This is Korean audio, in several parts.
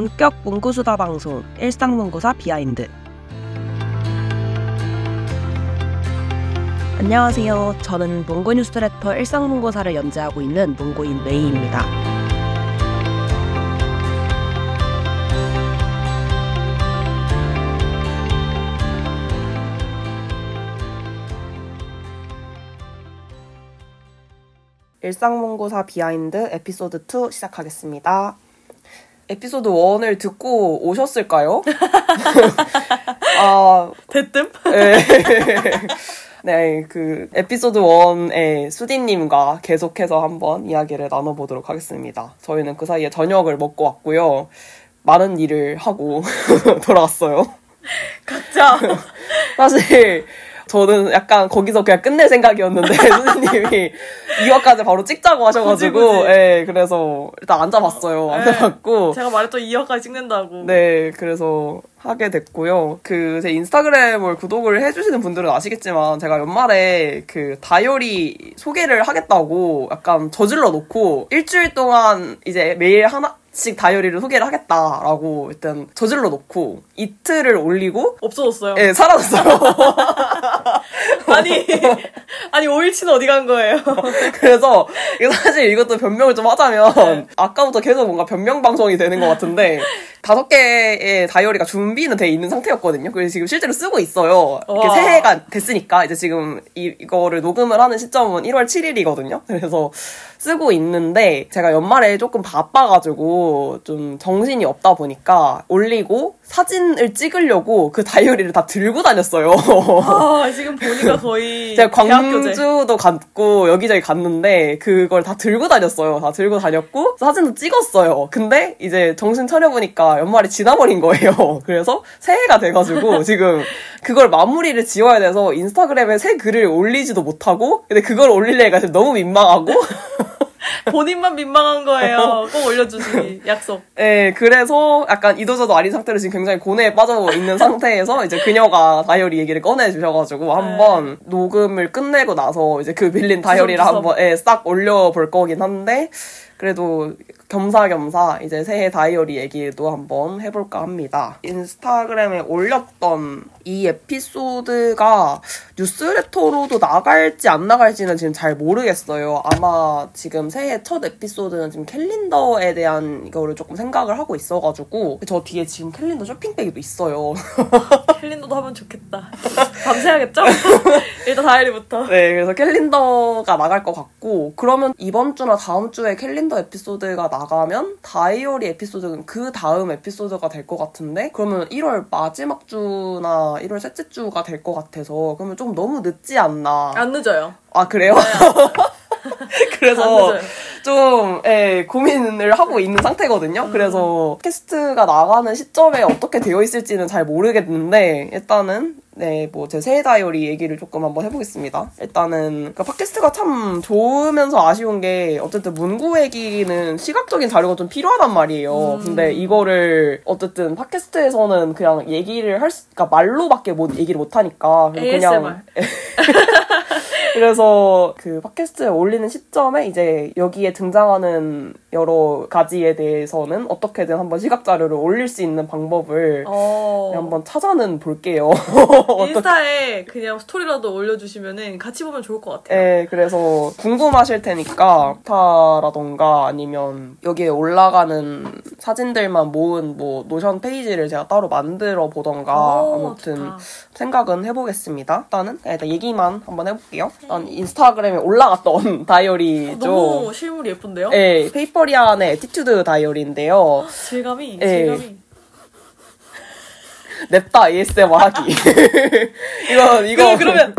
본격 문구 수다 방송 일상문구사 비하인드 안녕하세요. 저는 문구 뉴스레터 일상문구사를 연재하고 있는 문구인 메이입니다. 일상문구사 비하인드 에피소드 2 시작하겠습니다. 에피소드 1을 듣고 오셨을까요? 아, 대뜸? 네. 네, 그 에피소드 1의 수디님과 계속해서 한번 이야기를 나눠보도록 하겠습니다. 저희는 그 사이에 저녁을 먹고 왔고요. 많은 일을 하고 돌아왔어요. 각자. 사실 저는 약간 거기서 그냥 끝낼 생각이었는데 수디님이 2화까지 바로 찍자고 하셔가지고. 예, 그래서 일단 앉아봤어요. 앉아봤고 제가 말했던 2화까지 찍는다고. 네, 그래서 하게 됐고요. 그 제 인스타그램을 구독을 해주시는 분들은 아시겠지만 제가 연말에 그 다이어리 소개를 하겠다고 약간 저질러 놓고 일주일 동안 이제 매일 하나 씩 다이어리를 소개를 하겠다라고 일단 저질러 놓고 이틀을 올리고 없어졌어요. 예, 사라졌어요. 아니, 아니, 5일치는 어디 간 거예요? 그래서 사실 이것도 변명을 좀 하자면 네. 아까부터 계속 뭔가 변명 방송이 되는 것 같은데 다섯 개의 다이어리가 준비는 돼 있는 상태였거든요. 그래서 지금 실제로 쓰고 있어요. 이렇게 와. 새해가 됐으니까 이제 지금 이, 이거를 녹음을 하는 시점은 1월 7일이거든요. 그래서 쓰고 있는데 제가 연말에 조금 바빠가지고 좀 정신이 없다 보니까 올리고 사진을 찍으려고 그 다이어리를 다 들고 다녔어요. 아, 지금 보니까 거의. 제가. 광주도 갔고 여기저기 갔는데 그걸 다 들고 다녔어요. 다 들고 다녔고 사진도 찍었어요. 근데 이제 정신 차려보니까 연말이 지나버린 거예요. 그래서 새해가 돼가지고 지금 그걸 마무리를 지어야 돼서 인스타그램에 새 글을 올리지도 못하고 근데 그걸 올리려니까 지금 너무 민망하고 본인만 민망한 거예요. 꼭 올려주시기. 약속. 네, 그래서 약간 이도저도 아닌 상태로 지금 굉장히 고뇌에 빠져 있는 상태에서 이제 그녀가 다이어리 얘기를 꺼내 주셔가지고 한번 녹음을 끝내고 나서 이제 그 밀린 다이어리를. 한번 예, 싹 올려볼 거긴 한데 그래도 겸사겸사 이제 새해 다이어리 얘기도 한번 해볼까 합니다. 인스타그램에 올렸던 이 에피소드가 뉴스레터로도 나갈지 안 나갈지는 지금 잘 모르겠어요. 아마 지금 새해 첫 에피소드는 지금 캘린더에 대한 이거를 조금 생각을 하고 있어가지고 저 뒤에 지금 캘린더 쇼핑백이 도 있어요. 캘린더도 하면 좋겠다. 밤새야겠죠? 일단 다이어리부터. 네, 그래서 캘린더가 나갈 것 같고, 그러면 이번 주나 다음 주에 캘린더 에피소드가 나 가면 다이어리 에피소드는 그 다음 에피소드가 될 것 같은데, 그러면 1월 마지막 주나 1월 셋째 주가 될 것 같아서, 그러면 좀 너무 늦지 않나. 안 늦어요. 아, 그래요? 안 그래서. 좀 예, 고민을 하고 있는 상태거든요. 그래서 팟캐스트가 나가는 시점에 어떻게 되어 있을지는 잘 모르겠는데 일단은 네, 뭐 제 새해 다이어리 얘기를 조금 한번 해보겠습니다. 일단은 그러니까 팟캐스트가 참 좋으면서 아쉬운 게 어쨌든 문구 얘기는 시각적인 자료가 좀 필요하단 말이에요. 근데 이거를 어쨌든 팟캐스트에서는 그냥 얘기를 할 수, 그러니까 말로밖에 못 얘기를 못 하니까 그냥 그래서 그 팟캐스트에 올리는 시점에 이제 여기에 등장하는 여러 가지에 대해서는 어떻게든 한번 시각 자료를 올릴 수 있는 방법을 어. 한번 찾아는 볼게요. 인스타에 그냥 스토리라도 올려주시면은 같이 보면 좋을 것 같아요. 네, 그래서 궁금하실 테니까 스타라던가 아니면 여기에 올라가는 사진들만 모은 뭐 노션 페이지를 제가 따로 만들어 보던가 오, 아무튼 좋다. 생각은 해보겠습니다. 일단은 그냥 일단 얘기만 한번 해볼게요. 일단 인스타그램에 올라갔던 다이어리죠. 너무 실물이 예쁜데요? 네, 페이퍼리안의 Attitude 다이어리인데요. 질감이, 네. 질감이. 냅다 ASMR 하기. 이거, 이거. 그러면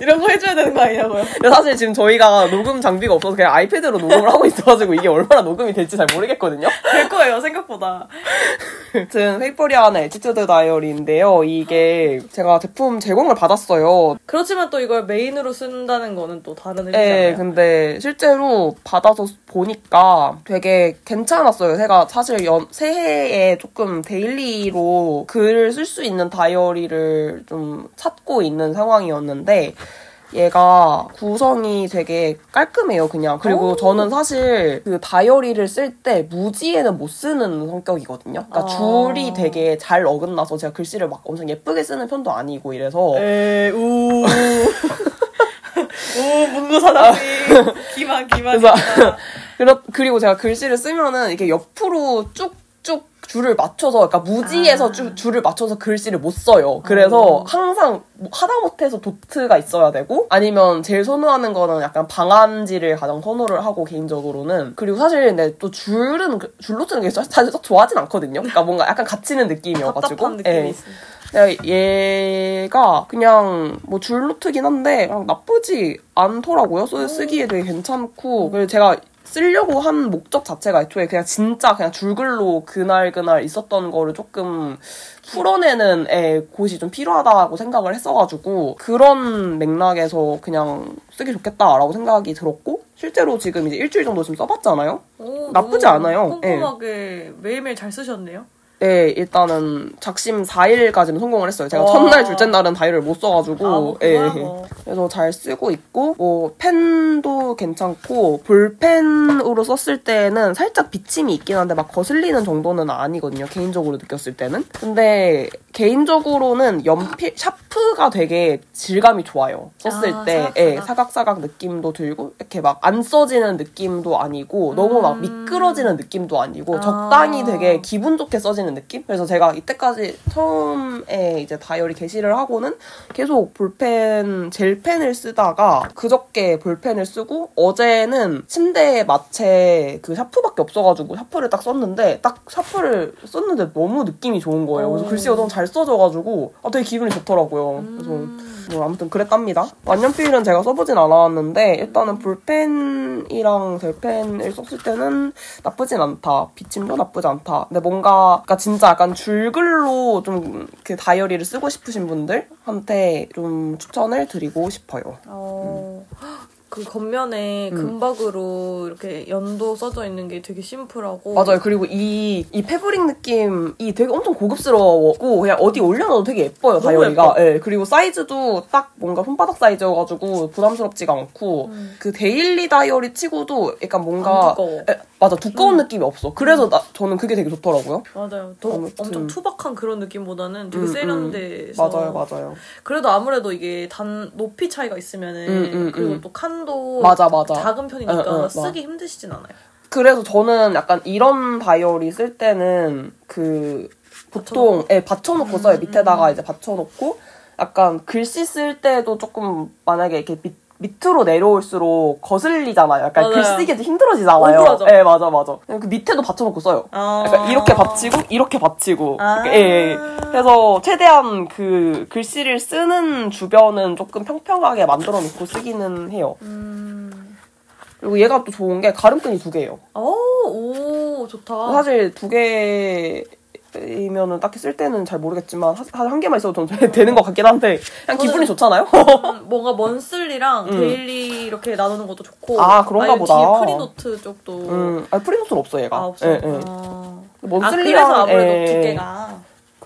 이런 거 해줘야 되는 거 아니냐고요? 근데 사실 지금 저희가 녹음 장비가 없어서 그냥 아이패드로 녹음을 하고 있어가지고 이게 얼마나 녹음이 될지 잘 모르겠거든요. 될 거예요, 생각보다. 아무튼 페이퍼리안의 Attitude 다이어리인데요. 이게 제가 제품 제공을 받았어요. 그렇지만 또 이걸 메인으로 쓴다는 거는 또 다른 네, 의미잖아요. 근데 실제로 받아서 보니까 되게 괜찮았어요. 제가 사실 연, 새해에 조금 daily로 글을 쓸 수 있는 다이어리를 좀 찾고 있는 상황이었는데, 얘가 구성이 되게 깔끔해요, 그냥. 그리고 오. 저는 사실 그 다이어리를 쓸 때 무지에는 못 쓰는 성격이거든요. 그러니까 아. 줄이 되게 잘 어긋나서 제가 글씨를 막 엄청 예쁘게 쓰는 편도 아니고 이래서 에, 우. 오, 문구 사장님. 기만, 기만. 그래서 그리고 제가 글씨를 쓰면은 이게 옆으로 쭉쭉 줄을 맞춰서 그러니까 무지에서 아. 줄- 줄을 맞춰서 글씨를 못 써요. 그래서 어. 항상 뭐 하다못해서 도트가 있어야 되고 아니면 제일 선호하는 거는 약간 방안지를 가장 선호를 하고 개인적으로는 그리고 사실 근데 또 줄은 그- 줄로 쓰는 게 사실 썩 좋아하진 않거든요. 그러니까 뭔가 약간 갇히는 느낌이어가지고 느낌이 예. 얘가 그냥 뭐 줄노트긴 한데 그냥 나쁘지 않더라고요. 쓰, 쓰기에 되게 괜찮고 그리고 제가 쓰려고 한 목적 자체가 애초에 그냥 진짜 그냥 줄글로 그날 그날 있었던 거를 조금 풀어내는 애, 곳이 좀 필요하다고 생각을 했어가지고 그런 맥락에서 그냥 쓰기 좋겠다라고 생각이 들었고 실제로 지금 이제 일주일 정도 지금 써봤잖아요. 오, 나쁘지 않아요. 예. 꼼꼼하게 매일매일 잘 쓰셨네요. 네, 일단은 작심 4일까지는 성공을 했어요. 제가 와. 첫날, 둘째 날은 다이어리를 못 써가지고. 아, 뭐 예. 그거야, 뭐. 그래서 잘 쓰고 있고, 뭐, 펜도 괜찮고, 볼펜으로 썼을 때는 살짝 비침이 있긴 한데 막 거슬리는 정도는 아니거든요. 개인적으로 느꼈을 때는. 근데, 개인적으로는 연필, 샤프가 되게 질감이 좋아요. 썼을 아, 때. 사각사각. 예, 사각사각 느낌도 들고, 이렇게 막 안 써지는 느낌도 아니고, 너무 막 음. 미끄러지는 느낌도 아니고, 아. 적당히 되게 기분 좋게 써지는 느낌? 그래서 제가 이때까지 처음에 이제 다이어리 게시를 하고는 계속 볼펜, 젤펜을 쓰다가 그저께 볼펜을 쓰고 어제는 침대에 마체 그 샤프밖에 없어가지고 샤프를 딱 썼는데 딱 샤프를 썼는데 너무 느낌이 좋은 거예요. 그래서 오. 글씨가 너무 잘 써져가지고 아, 되게 기분이 좋더라고요. 그래서 음. 뭐 아무튼 그랬답니다. 만년필은 제가 써보진 않았는데 일단은 볼펜이랑 젤펜을 썼을 때는 나쁘진 않다. 비침도 나쁘지 않다. 근데 뭔가 그러니까 진짜 약간 줄글로 좀 그 다이어리를 쓰고 싶으신 분들한테 좀 추천을 드리고 싶어요. 어, 그 겉면에 음. 금박으로 이렇게 연도 써져 있는 게 되게 심플하고 맞아요. 그리고 이, 이 패브릭 느낌이 되게 엄청 고급스러웠고, 그냥 어디 올려놔도 되게 예뻐요, 다이어리가. 예, 그리고 사이즈도 딱 뭔가 손바닥 사이즈여가지고 부담스럽지가 않고, 음. 그 daily 다이어리 치고도 약간 뭔가. 예, 맞아, 두꺼운 음. 느낌이 없어. 그래서 나, 저는 그게 되게 좋더라고요. 맞아요. 더 아무튼. 엄청 투박한 그런 느낌보다는 되게 음, 음. 세련돼서 맞아요, 맞아요. 그래도 아무래도 이게 단 높이 차이가 있으면은 음, 음, 그리고 음. 또칸 도 맞아, 맞아. 작은 편이니까 응, 응. 쓰기 힘드시진 않아요. 그래서 저는 약간 이런 다이어리 쓸 때는 그 보통 예, 받쳐놓고 음, 써요. 밑에다가 이제 받쳐놓고 약간 글씨 쓸 때도 조금 만약에 이렇게 밑, 밑으로 내려올수록 거슬리잖아요. 약간 맞아요. 글씨 쓰기도 힘들어지잖아요. 오그라져. 예, 맞아, 맞아. 그 밑에도 받쳐놓고 써요. 아. 약간 이렇게 받치고 이렇게 받치고 아. 예, 예. 그래서 최대한 그 글씨를 쓰는 주변은 조금 평평하게 만들어 놓고 쓰기는 해요. 음. 그리고 얘가 또 좋은 게 가름끈이 두 개예요. 오, 오 좋다. 사실 두 개 이면은 딱히 쓸 때는 잘 모르겠지만 한, 한 개만 있어도 좀 되는 것 같긴 한데 그냥 기분이 좋잖아요. 음, 뭔가 monthly랑 음. daily 이렇게 나누는 것도 좋고 아, 그런가 보다. 뒤에 free note 쪽도 음, 아 free note는 없어 얘가. 아 없어. 예, 예. 아. monthly랑 아, 그래서 아무래도 예, 두 개가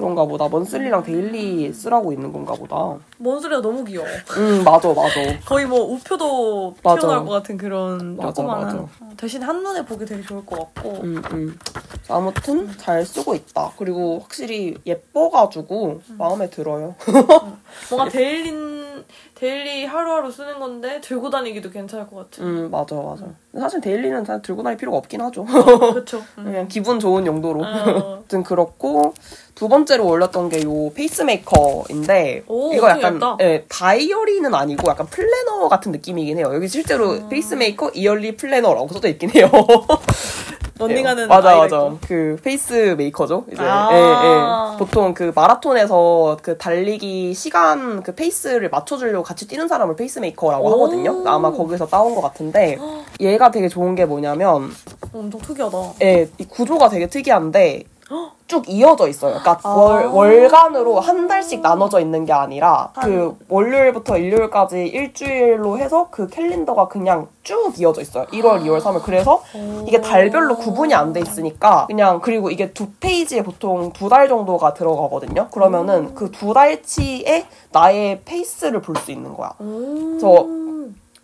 그런가 보다. monthly랑 daily 쓰라고 있는 건가 보다. monthly가 너무 귀여워. 음 맞아 맞아. 거의 뭐 우표도 맞아. 튀어나올 것 같은 그런 맞아, 맞아. 어, 대신 한눈에 보기 되게 좋을 것 같고 음, 음. 아무튼 잘 쓰고 있다. 그리고 확실히 예뻐가지고 마음에 들어요. 뭔가 daily daily 하루하루 쓰는 건데 들고 다니기도 괜찮을 것 같은. 음 맞아 맞아. 근데 사실 daily는 잘 들고 다닐 필요가 없긴 하죠. 그렇죠. 음. 그냥 기분 좋은 용도로. 어. 아무튼 그렇고 두 번째로 올렸던 게 요 페이스메이커인데 오, 이거 약간. 예, 다이어리는 아니고 약간 플래너 같은 느낌이긴 해요. 여기 실제로 음. 페이스메이커 yearly planner라고 써져 있긴 해요. 런닝하는 맞아 아이가 맞아. 있고. 그 페이스 메이커죠. 이제 아. 예, 예. 보통 그 마라톤에서 그 달리기 시간 그 페이스를 맞춰주려고 같이 뛰는 사람을 페이스메이커라고 오. 하거든요. 아마 거기서 따온 것 같은데 얘가 되게 좋은 게 뭐냐면 엄청 특이하다. 예, 이 구조가 되게 특이한데 쭉 이어져 있어요. 그러니까 아. 월, 월간으로 한 달씩 나눠져 있는 게 아니라 그 월요일부터 일요일까지 일주일로 해서 그 캘린더가 그냥 쭉 이어져 있어요. 1월, 2월, 3월. 그래서 이게 달별로 구분이 안 돼 있으니까 그냥 그리고 이게 두 페이지에 보통 두 달 정도가 들어가거든요. 그러면은 그 두 달치의 나의 페이스를 볼 수 있는 거야. 저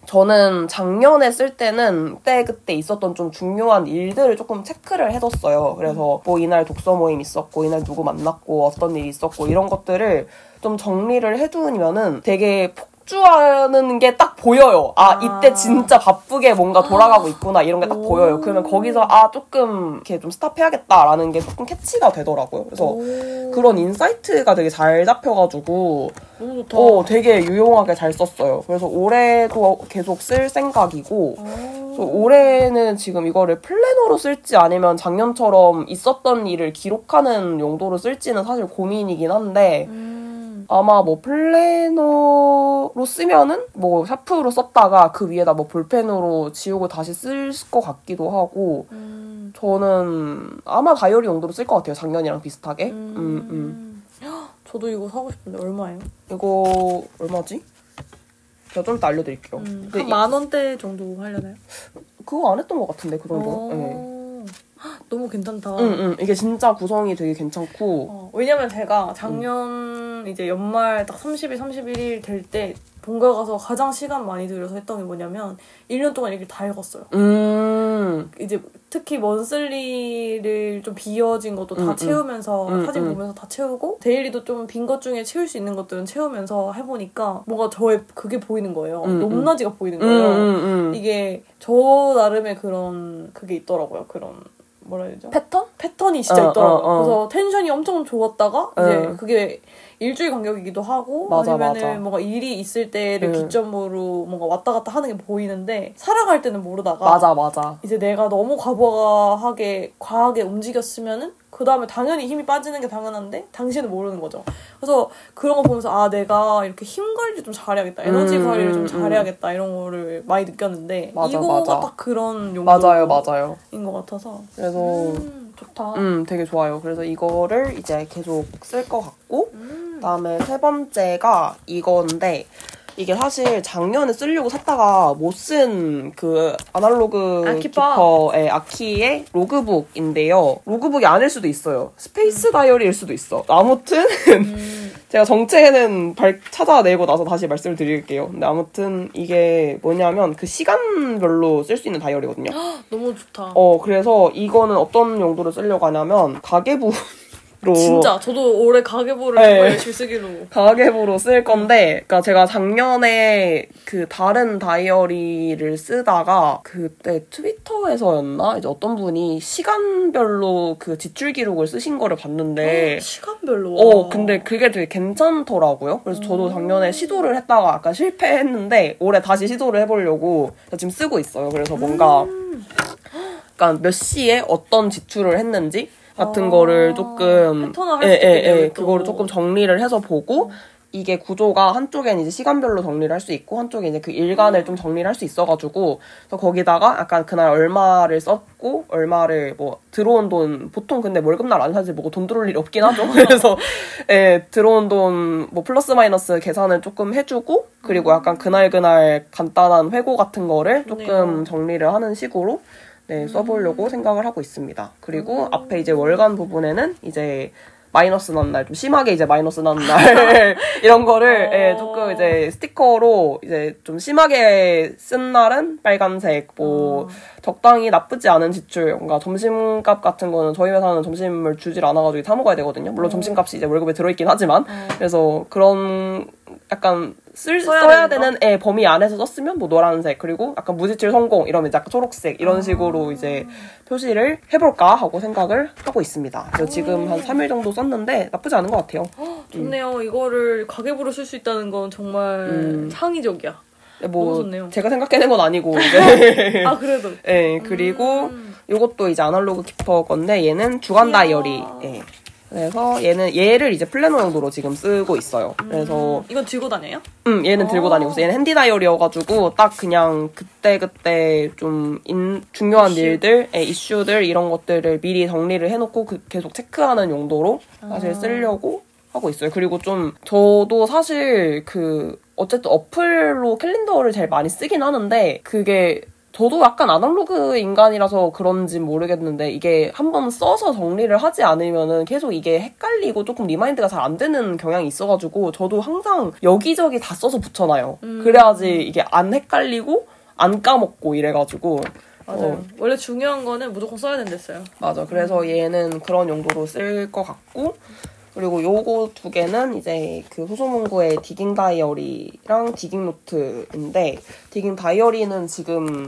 저는 작년에 쓸 때는 그때 그때 있었던 좀 중요한 일들을 조금 체크를 해뒀어요. 그래서 뭐 이날 독서 모임 있었고 이날 누구 만났고 어떤 일이 있었고 이런 것들을 좀 정리를 해두면은 되게 폭 주하는 게 딱 보여요. 아, 아. 이때 진짜 바쁘게 뭔가 돌아가고 있구나 이런 게딱 오. 보여요. 그러면 거기서 아 조금 이렇게 좀 stop해야겠다라는 게 조금 캐치가 되더라고요. 그래서 오. 그런 insight가 되게 잘 잡혀가지고 너무 좋다. 어, 되게 유용하게 잘 썼어요. 그래서 올해도 계속 쓸 생각이고, 올해는 지금 이거를 플래너로 쓸지 아니면 작년처럼 있었던 일을 기록하는 용도로 쓸지는 사실 고민이긴 한데, 음. 아마 뭐 플래너 로 쓰면은 뭐 샤프로 썼다가 그 위에다 뭐 볼펜으로 지우고 다시 쓸 것 같기도 하고, 음. 저는 아마 다이어리 용도로 쓸 것 같아요. 작년이랑 비슷하게. 음, 음. 음. 헉, 저도 이거 사고 싶은데 얼마예요? 이거 얼마지? 제가 좀 이따 알려드릴게요. 음, 한만 원대 정도 하려나요? 그거 안 했던 것 같은데 그 정도. 어. 네. 헉, 너무 괜찮다. 응, 응. 이게 진짜 구성이 되게 괜찮고. 어, 왜냐면 제가 작년 이제 연말 딱 30일, 31일 될 때 본가 가서 가장 시간 많이 들여서 했던 게 뭐냐면 1년 동안 이걸 다 읽었어요. 음, 이제 특히 monthly를 좀 비어진 것도 다 음, 음. 채우면서 음, 사진 음. 보면서 다 채우고 daily도 좀 빈 것 중에 채울 수 있는 것들은 채우면서 해보니까 뭔가 저의 그게 보이는 거예요. 음, 음. 높낮이가 보이는 음, 거예요. 이게 저 나름의 그런 그게 있더라고요. 그런 뭐라 해야 되죠? 패턴? 패턴이 진짜 어, 있더라고요. 어, 어. 그래서 텐션이 엄청 좋았다가 이제 어. 그게 일주일 간격이기도 하고 맞아, 아니면은 맞아. 뭔가 일이 있을 때를 음. 기점으로 뭔가 왔다 갔다 하는 게 보이는데 살아갈 때는 모르다가 맞아, 맞아. 이제 내가 너무 과부하게 과하게 움직였으면은 그 다음에 당연히 힘이 빠지는 게 당연한데 당신은 모르는 거죠. 그래서 그런 거 보면서 아 내가 이렇게 힘 관리 좀 잘해야겠다, 에너지 음, 관리를 좀 음. 잘해야겠다 이런 거를 많이 느꼈는데 맞아, 이거가 맞아. 딱 그런 용도인 맞아요, 맞아요. 것 같아서 그래서, 음, 좋다. 음, 되게 좋아요. 그래서 이거를 이제 계속 쓸 것 같고, 음. 그다음에 세 번째가 이건데, 이게 사실 작년에 쓰려고 샀다가 못 쓴 그 아날로그 아키퍼. 키퍼의 아키의 logbook인데요. logbook이 아닐 수도 있어요. space 다이어리일 수도 있어. 아무튼 음. 제가 정체는 발, 찾아내고 나서 다시 말씀을 드릴게요. 근데 아무튼 이게 뭐냐면 그 시간별로 쓸 수 있는 다이어리거든요. 너무 좋다. 어, 그래서 이거는 어떤 용도로 쓰려고 하냐면 가계부로 진짜 저도 올해 가계부를 네. 정말 열심히 쓰기로. 가계부로 쓸 건데, 그니까 제가 작년에 그 다른 다이어리를 쓰다가 그때 트위터에서였나? 이제 어떤 분이 시간별로 그 지출 기록을 쓰신 거를 봤는데, 시간별로. 어, 근데 그게 되게 괜찮더라고요. 그래서 저도 작년에 시도를 했다가 약간 실패했는데, 올해 다시 시도를 해보려고 지금 쓰고 있어요. 그래서 뭔가, 약간 몇 시에 어떤 지출을 했는지 같은 아, 거를 조금, 패턴화 예, 예, 예. 또. 그거를 조금 정리를 해서 보고, 이게 구조가 한쪽엔 이제 시간별로 정리를 할 수 있고 한쪽에 이제 그 일간을 좀 정리를 할 수 있어가지고 그래서 거기다가 약간 그날 얼마를 썼고 얼마를 뭐 들어온 돈 보통 근데 월급날 안 사실 뭐돈 들어올 일이 없긴 하죠 그래서 예 들어온 돈 뭐 플러스 마이너스 계산을 조금 해주고 그리고 약간 그날 그날 간단한 회고 같은 거를 조금 좋네요. 정리를 하는 식으로 네 써보려고 생각을 하고 있습니다 그리고 앞에 이제 월간 부분에는 이제 마이너스 난 날, 좀 심하게 이제 마이너스 나는 날, 이런 거를, 어. 예, 조금 이제 스티커로 이제 좀 심하게 쓴 날은 빨간색, 뭐, 어. 적당히 나쁘지 않은 지출, 뭔가 점심값 같은 거는 저희 회사는 점심을 주질 않아가지고 사 먹어야 되거든요. 물론 점심값이 이제 월급에 들어있긴 하지만. 그래서 그런 약간 쓸, 써야 써야, 되는 되는 예, 범위 안에서 썼으면 뭐 노란색, 그리고 약간 무지칠 성공, 이러면 약간 초록색, 이런 식으로 이제 표시를 해볼까 하고 생각을 하고 있습니다. 그래서 지금 한 3일 정도 썼는데 나쁘지 않은 것 같아요. 좋네요. 이거를 가계부로 쓸 수 있다는 건 정말 음. 창의적이야. 근데 뭐 너무 좋네요. 제가 생각해낸 건 아니고 이제 아 그래도. 예, 그리고 음. 요것도 이제 아날로그 키퍼 건데 얘는 주간. 다이어리. 예. 그래서 얘는 얘를 이제 플래너 용도로 지금 쓰고 있어요. 그래서 이건 들고 다녀요? 음, 얘는 들고 어. 다니고 있어. 얘는 handy 다이어리여가지고 딱 그냥 그때 그때 좀 인- 중요한 이슈. 일들, 예, 이슈들 이런 것들을 미리 정리를 해놓고 그- 계속 체크하는 용도로 사실 아. 쓰려고 하고 있어요. 그리고 좀 저도 사실 그 어쨌든 어플로 캘린더를 제일 많이 쓰긴 하는데 그게 저도 약간 아날로그 인간이라서 그런지 모르겠는데 이게 한번 써서 정리를 하지 않으면은 계속 이게 헷갈리고 조금 remind가 잘 안 되는 경향이 있어가지고 저도 항상 여기저기 다 써서 붙여놔요. 그래야지 이게 안 헷갈리고 안 까먹고 이래가지고 맞아요. 어, 원래 중요한 거는 무조건 써야 된댔어요. 맞아. 그래서 얘는 그런 용도로 쓸 것 같고, 그리고 요거 두 개는 이제 그 소소문구의 digging 다이어리랑 digging 노트인데, digging 다이어리는 지금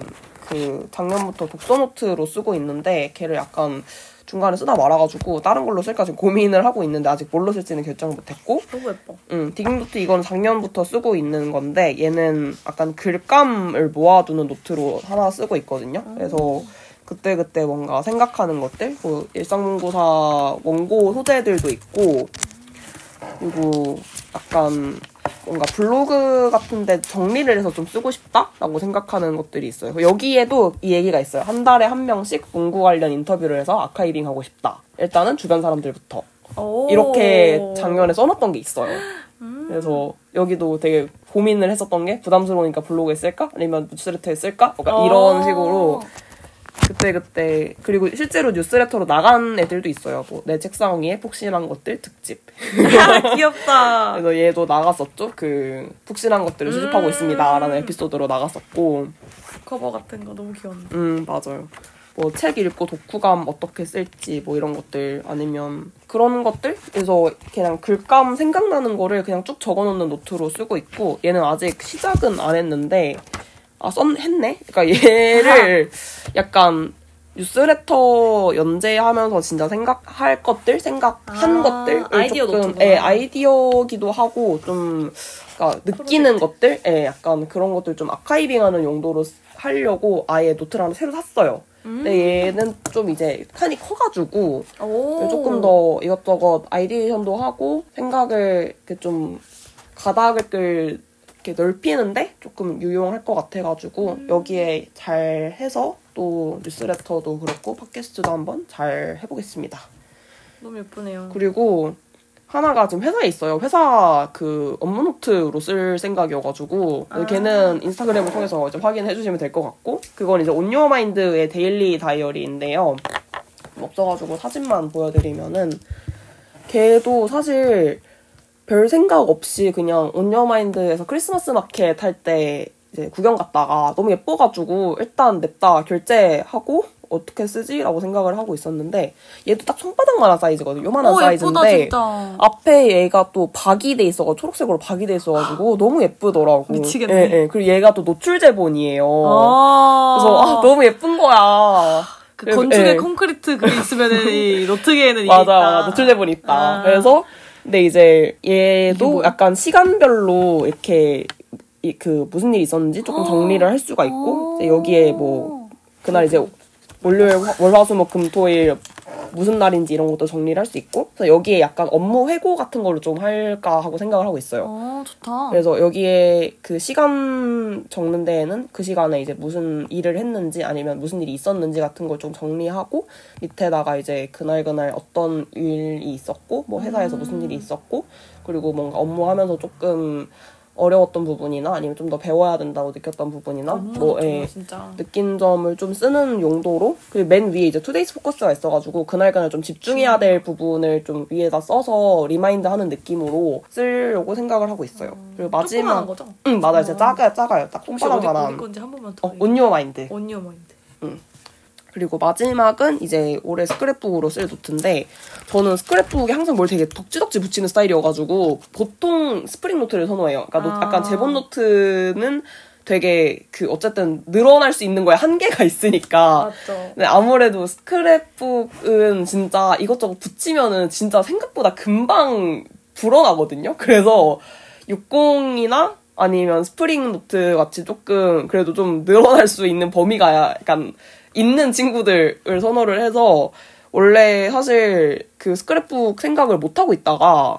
그 작년부터 독서 노트로 쓰고 있는데, 걔를 약간 중간에 쓰다 말아가지고 다른 걸로 쓸까 지금 고민을 하고 있는데 아직 뭘로 쓸지는 결정을 못했고 너무 예뻐. 응, digging 노트 이건 작년부터 쓰고 있는 건데 얘는 약간 글감을 모아두는 노트로 하나 쓰고 있거든요. 그래서 그때그때 뭔가 생각하는 것들, 뭐 일상문고사 원고 소재들도 있고 그리고 약간 뭔가 블로그 같은데 정리를 해서 좀 쓰고 싶다라고 생각하는 것들이 있어요. 여기에도 이 얘기가 있어요. 한 달에 한 명씩 문구 관련 인터뷰를 해서 아카이빙 하고 싶다. 일단은 주변 사람들부터. 오. 이렇게 작년에 써놨던 게 있어요. 그래서 여기도 되게 고민을 했었던 게 부담스러우니까 블로그에 쓸까? 아니면 뉴스레터에 쓸까? 뭔가 이런 어. 식으로 그때 그때 그리고 실제로 뉴스레터로 나간 애들도 있어요. 뭐 내 책상 위에 푹신한 것들 특집. 아, 귀엽다. 그래서 얘도 나갔었죠. 그 푹신한 것들을 수집하고 음. 있습니다라는 에피소드로 나갔었고. 커버 같은 거 너무 귀엽네. 음, 맞아요. 뭐 책 읽고 독후감 어떻게 쓸지 뭐 이런 것들 아니면 그런 것들? 그래서 그냥 글감 생각나는 거를 그냥 쭉 적어놓는 노트로 쓰고 있고 얘는 아직 시작은 안 했는데 아, 썬 했네? 그러니까 얘를 약간 뉴스레터 연재하면서 진짜 생각할 것들, 생각한 아, 것들, 아이디어 조금, 노트구나. 예, 아이디어기도 하고 좀, 그러니까 느끼는 것들, 예, 약간 그런 것들 좀 아카이빙하는 용도로 쓰- 하려고 아예 노트를 하나 새로 샀어요. 근데 얘는 좀 이제 칸이 커가지고 오. 조금 더 이것저것 아이디에이션도 하고 생각을 이렇게 좀 가닥을 이렇게 넓히는데 조금 유용할 것 같아가지고 여기에 잘 해서 또 뉴스레터도 그렇고 팟캐스트도 한번 잘 해보겠습니다. 너무 예쁘네요. 그리고 하나가 지금 회사에 있어요. 회사 그 업무 노트로 쓸 생각이어가지고 아. 걔는 인스타그램을 통해서 이제 확인해 주시면 될 것 같고 그건 이제 온유어마인드의 daily 다이어리인데요. 없어가지고 사진만 보여드리면은 걔도 사실 별 생각 없이 그냥 온유어마인드에서 크리스마스 마켓 할 때 이제 구경 갔다가 너무 예뻐가지고 일단 냅다 결제하고 어떻게 쓰지? 라고 생각을 하고 있었는데 얘도 딱 손바닥만한 사이즈거든요. 요만한 오, 예쁘다, 사이즈인데 진짜. 앞에 얘가 또 박이 돼 있어가지고 초록색으로 박이 돼 있어가지고 너무 예쁘더라고. 미치겠네. 예, 예. 그리고 얘가 또 노출 제본이에요. 아. 그래서 아, 너무 예쁜 거야. 그 건축에 예. 콘크리트 그 있으면은 이 노트계에는 맞아, 있다. 맞아. 노출 제본이 있다. 아. 그래서 근데 이제 얘도 뭐야? 약간 시간별로 이렇게 이, 그 무슨 일이 있었는지 조금 정리를 할 수가 있고 이제 여기에 뭐 그날 이제 월요일, 화- 월화수목 금토일 무슨 날인지 이런 것도 정리를 할 수 있고 그래서 여기에 약간 업무 회고 같은 걸로 좀 할까 하고 생각을 하고 있어요. 어, 좋다. 그래서 여기에 그 시간 적는 데에는 그 시간에 이제 무슨 일을 했는지 아니면 무슨 일이 있었는지 같은 걸 좀 정리하고 밑에다가 이제 그날 그날 어떤 일이 있었고 뭐 회사에서 무슨 일이 있었고 그리고 뭔가 업무하면서 조금 어려웠던 부분이나 아니면 좀 더 배워야 된다고 느꼈던 부분이나 뭐 예, 진짜. 느낀 점을 좀 쓰는 용도로 그리고 맨 위에 이제 today's focus가 있어가지고 그날 그날 좀 집중해야 될 부분을 좀 위에다 써서 remind 하는 느낌으로 쓰려고 생각을 하고 있어요. 그리고 마지막 거죠? 응 맞아요, 진짜 작아요, 작아요. 딱 혹시 어디. 건지 한 번만 더. 어, On Your Mind. On Your Mind. 그리고 마지막은 이제 올해 스크랩북으로 쓸 노트인데 저는 스크랩북에 항상 뭘 되게 덕지덕지 붙이는 스타일이어가지고 보통 스프링 노트를 선호해요. 그러니까 노- 아. 약간 제본 노트는 되게 그 어쨌든 늘어날 수 있는 거에 한계가 있으니까 맞죠. 근데 아무래도 스크랩북은 진짜 이것저것 붙이면은 진짜 생각보다 금방 불어나거든요. 그래서 6공이나 아니면 스프링 노트 같이 조금 그래도 좀 늘어날 수 있는 범위가 약간 있는 친구들을 선호를 해서 원래 사실 그 스크랩북 생각을 못 하고 있다가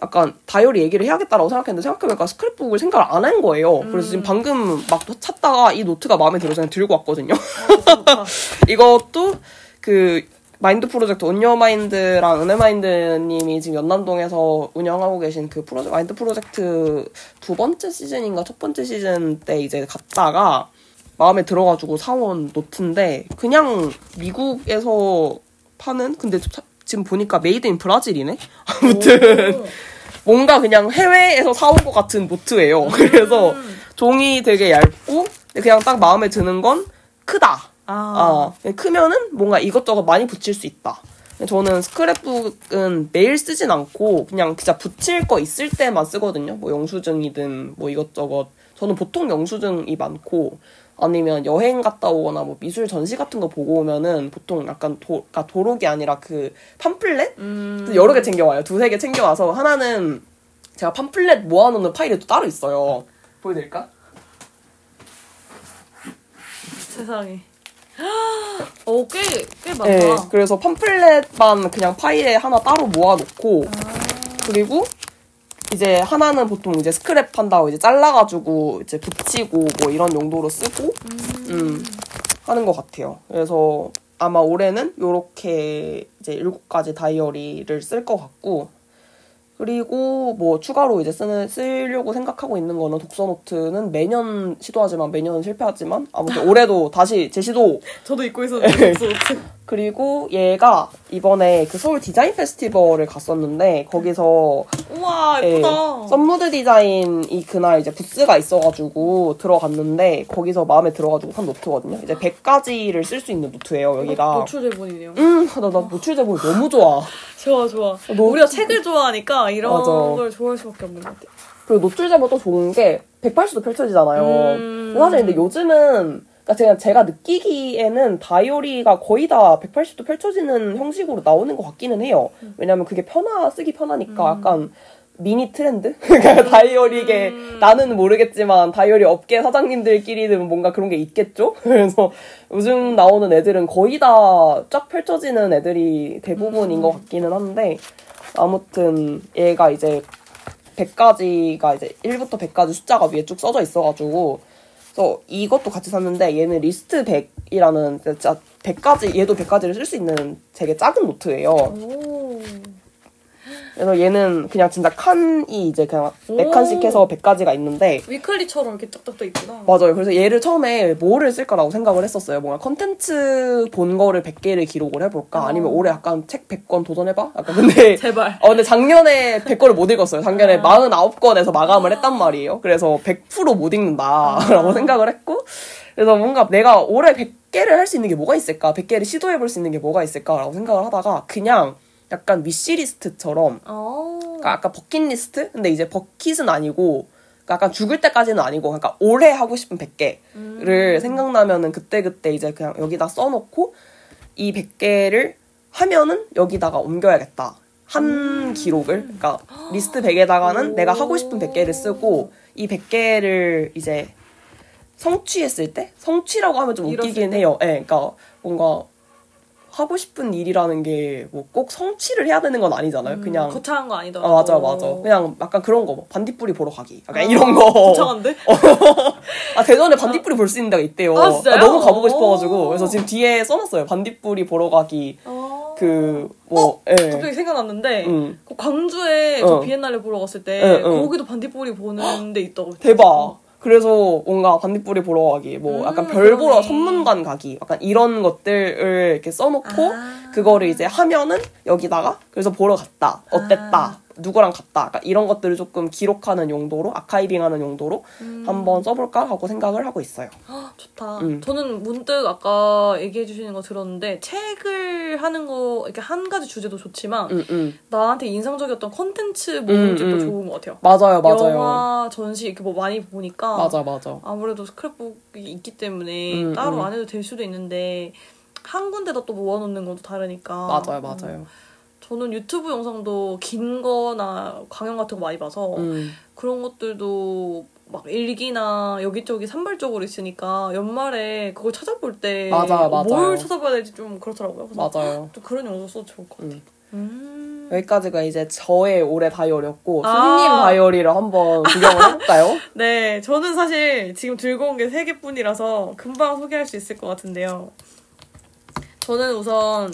약간 다이어리 얘기를 해야겠다라고 생각했는데 생각해보니까 스크랩북을 생각을 안 한 거예요. 그래서 지금 방금 막 찾다가 이 노트가 마음에 들어서 그냥 들고 왔거든요. 좋다. 이것도 그 마인드 프로젝트 On Your Mind랑 은혜 마인드님이 지금 연남동에서 운영하고 계신 그 프로젝트 마인드 프로젝트 두 번째 시즌인가 첫 번째 시즌 때 이제 갔다가 마음에 들어가지고 사온 노트인데 그냥 미국에서 파는 근데 자- 지금 보니까 made in Brazil이네 아무튼 뭔가 그냥 해외에서 사온 것 같은 노트예요 그래서 종이 되게 얇고 그냥 딱 마음에 드는 건 크다 아. 아, 크면은 뭔가 이것저것 많이 붙일 수 있다. 저는 스크랩북은 매일 쓰진 않고 그냥 진짜 붙일 거 있을 때만 쓰거든요. 뭐 영수증이든 뭐 이것저것. 저는 보통 영수증이 많고 아니면 여행 갔다 오거나 뭐 미술 전시 같은 거 보고 오면은 보통 약간 도, 그러니까 도록이 아니라 그 팜플렛 음. 여러 개 챙겨와요. 두세 개 챙겨와서 하나는 제가 팜플렛 모아놓는 파일이 또 따로 있어요. 보여드릴까? 세상에. 어, 꽤, 꽤 많다. 네, 그래서 팜플렛만 그냥 파일에 하나 따로 모아놓고 그리고 이제 하나는 보통 이제 스크랩 한다고 이제 잘라가지고 이제 붙이고 뭐 이런 용도로 쓰고 음, 하는 것 같아요. 그래서 아마 올해는 요렇게 이제 일곱 가지 다이어리를 쓸 것 같고 그리고 뭐 추가로 이제 쓰는 쓰려고 생각하고 있는 거는 독서 노트는 매년 시도하지만 매년 실패하지만 아무튼 올해도 다시 재시도 저도 입고 있었는데, 독서 노트. 그리고 얘가 이번에 그 서울 디자인 페스티벌을 갔었는데 거기서 우와, 예, 예쁘다. Somemood Design이 그날 이제 부스가 있어가지고 들어갔는데 거기서 마음에 들어가지고 산 노트거든요. 이제 100가지를 쓸 수 있는 노트예요 여기가. 노출 제본이네요. 음, 나, 나 노출 제본이 너무 좋아. 좋아, 좋아. 노- 우리가 책을 좋아하니까 이런 맞아. 걸 좋아할 수밖에 없는 것 같아. 그리고 노출 제본 또 좋은 게 180도 펼쳐지잖아요. 음. 사실 근데 요즘은 그러니까 제가, 제가 느끼기에는 다이어리가 거의 다 180도 펼쳐지는 형식으로 나오는 것 같기는 해요. 왜냐면 그게 편하 쓰기 편하니까 약간 미니 트렌드? 그러니까 다이어리계 나는 모르겠지만 다이어리 업계 사장님들끼리는 뭔가 그런 게 있겠죠? 그래서 요즘 나오는 애들은 거의 다 쫙 펼쳐지는 애들이 대부분인 것 같기는 한데 아무튼 얘가 이제 100가지가 이제 1부터 100까지 숫자가 위에 쭉 써져 있어가지고 그래서 이것도 같이 샀는데 얘는 리스트 100이라는 진짜 100가지 얘도 100가지를 쓸 수 있는 되게 작은 노트예요. 오. 그래서 얘는 그냥 진짜 칸이 이제 그냥 네 오. 칸씩 해서 100가지가 있는데 위클리처럼 이렇게 쫙쫙 또 있구나. 맞아요. 그래서 얘를 처음에 뭐를 쓸까라고 생각을 했었어요. 뭔가 컨텐츠 본 거를 100개를 기록을 해볼까? 아니면 어. 올해 약간 책 100권 도전해봐? 약간 근데 제발. 어, 근데 작년에 100권을 못 읽었어요. 작년에 아. 49권에서 마감을 했단 말이에요. 그래서 100%못 읽는다라고 아. 생각을 했고, 그래서 뭔가 내가 올해 100개를 할 수 있는 게 뭐가 있을까? 100개를 시도해볼 수 있는 게 뭐가 있을까라고 생각을 하다가 그냥 약간 위시리스트처럼, 어. 그러니까 아까 버킷리스트? 근데 이제 버킷은 아니고, 그러니까 약간 죽을 때까지는 아니고, 그러니까 올해 하고 싶은 100개를 음. 생각나면은 그때그때 이제 그냥 여기다 써놓고, 이 100개를 하면은 여기다가 옮겨야겠다. 한 기록을, 그러니까 리스트 100에다가는 오. 내가 하고 싶은 100개를 쓰고, 이 100개를 이제 성취했을 때? 성취라고 하면 좀 웃기긴 때? 해요. 예, 그러니까 뭔가 하고 싶은 일이라는 게 뭐 꼭 성취를 해야 되는 건 아니잖아요. 그냥 거창한 거 아니더라고. 아 맞아 맞아 그냥 약간 그런 거 뭐, 반딧불이 보러 가기 약간 아, 이런 거 거창한데? 아 대전에 반딧불이 볼 수 있는 데가 있대요 아, 진짜요? 너무 가보고 싶어가지고 오. 그래서 지금 뒤에 써놨어요 반딧불이 보러 가기 어. 그뭐 예. 갑자기 생각났는데 응. 그 광주에 저 어. 비엔날레 보러 갔을 때 응, 응. 거기도 반딧불이 보는 데 있다고 대박 그래서 뭔가 반딧불이 보러 가기 뭐 약간 음, 별 보러 그러네. 선문관 가기 약간 이런 것들을 이렇게 써놓고 아. 그거를 이제 하면은 여기다가 그래서 보러 갔다 어땠다 아. 누구랑 갔다 약간 이런 것들을 조금 기록하는 용도로 아카이빙하는 용도로 음. 한번 써볼까 하고 생각을 하고 있어요. 헉, 좋다. 음. 저는 문득 아까 얘기해 주시는 거 들었는데 책을 하는 거 이렇게 한 가지 주제도 좋지만 음, 음. 나한테 인상적이었던 콘텐츠 모음집도 음. 좋은 것 같아요. 맞아요, 맞아요. 영화, 전시 이렇게 뭐 많이 보니까 맞아, 맞아. 아무래도 스크랩북이 있기 때문에 음, 따로 음. 안 해도 될 수도 있는데 한 군데다 또 모아놓는 것도 다르니까 맞아요, 음, 맞아요. 저는 유튜브 영상도 긴 거나 강연 같은 거 많이 봐서 음. 그런 것들도 막 일기나 여기저기 산발적으로 있으니까 연말에 그걸 찾아볼 때. 뭘 찾아봐야 될지 좀 그렇더라고요. 그래서 맞아요. 또 그런 영상 써도 좋을 것 같아요. 음. 음. 여기까지가 이제 저의 올해 다이어리였고 아. 수진님 다이어리를 한번 구경을 해볼까요? 네, 저는 사실 지금 들고 온 게 세 개뿐이라서 금방 소개할 수 있을 것 같은데요. 저는 우선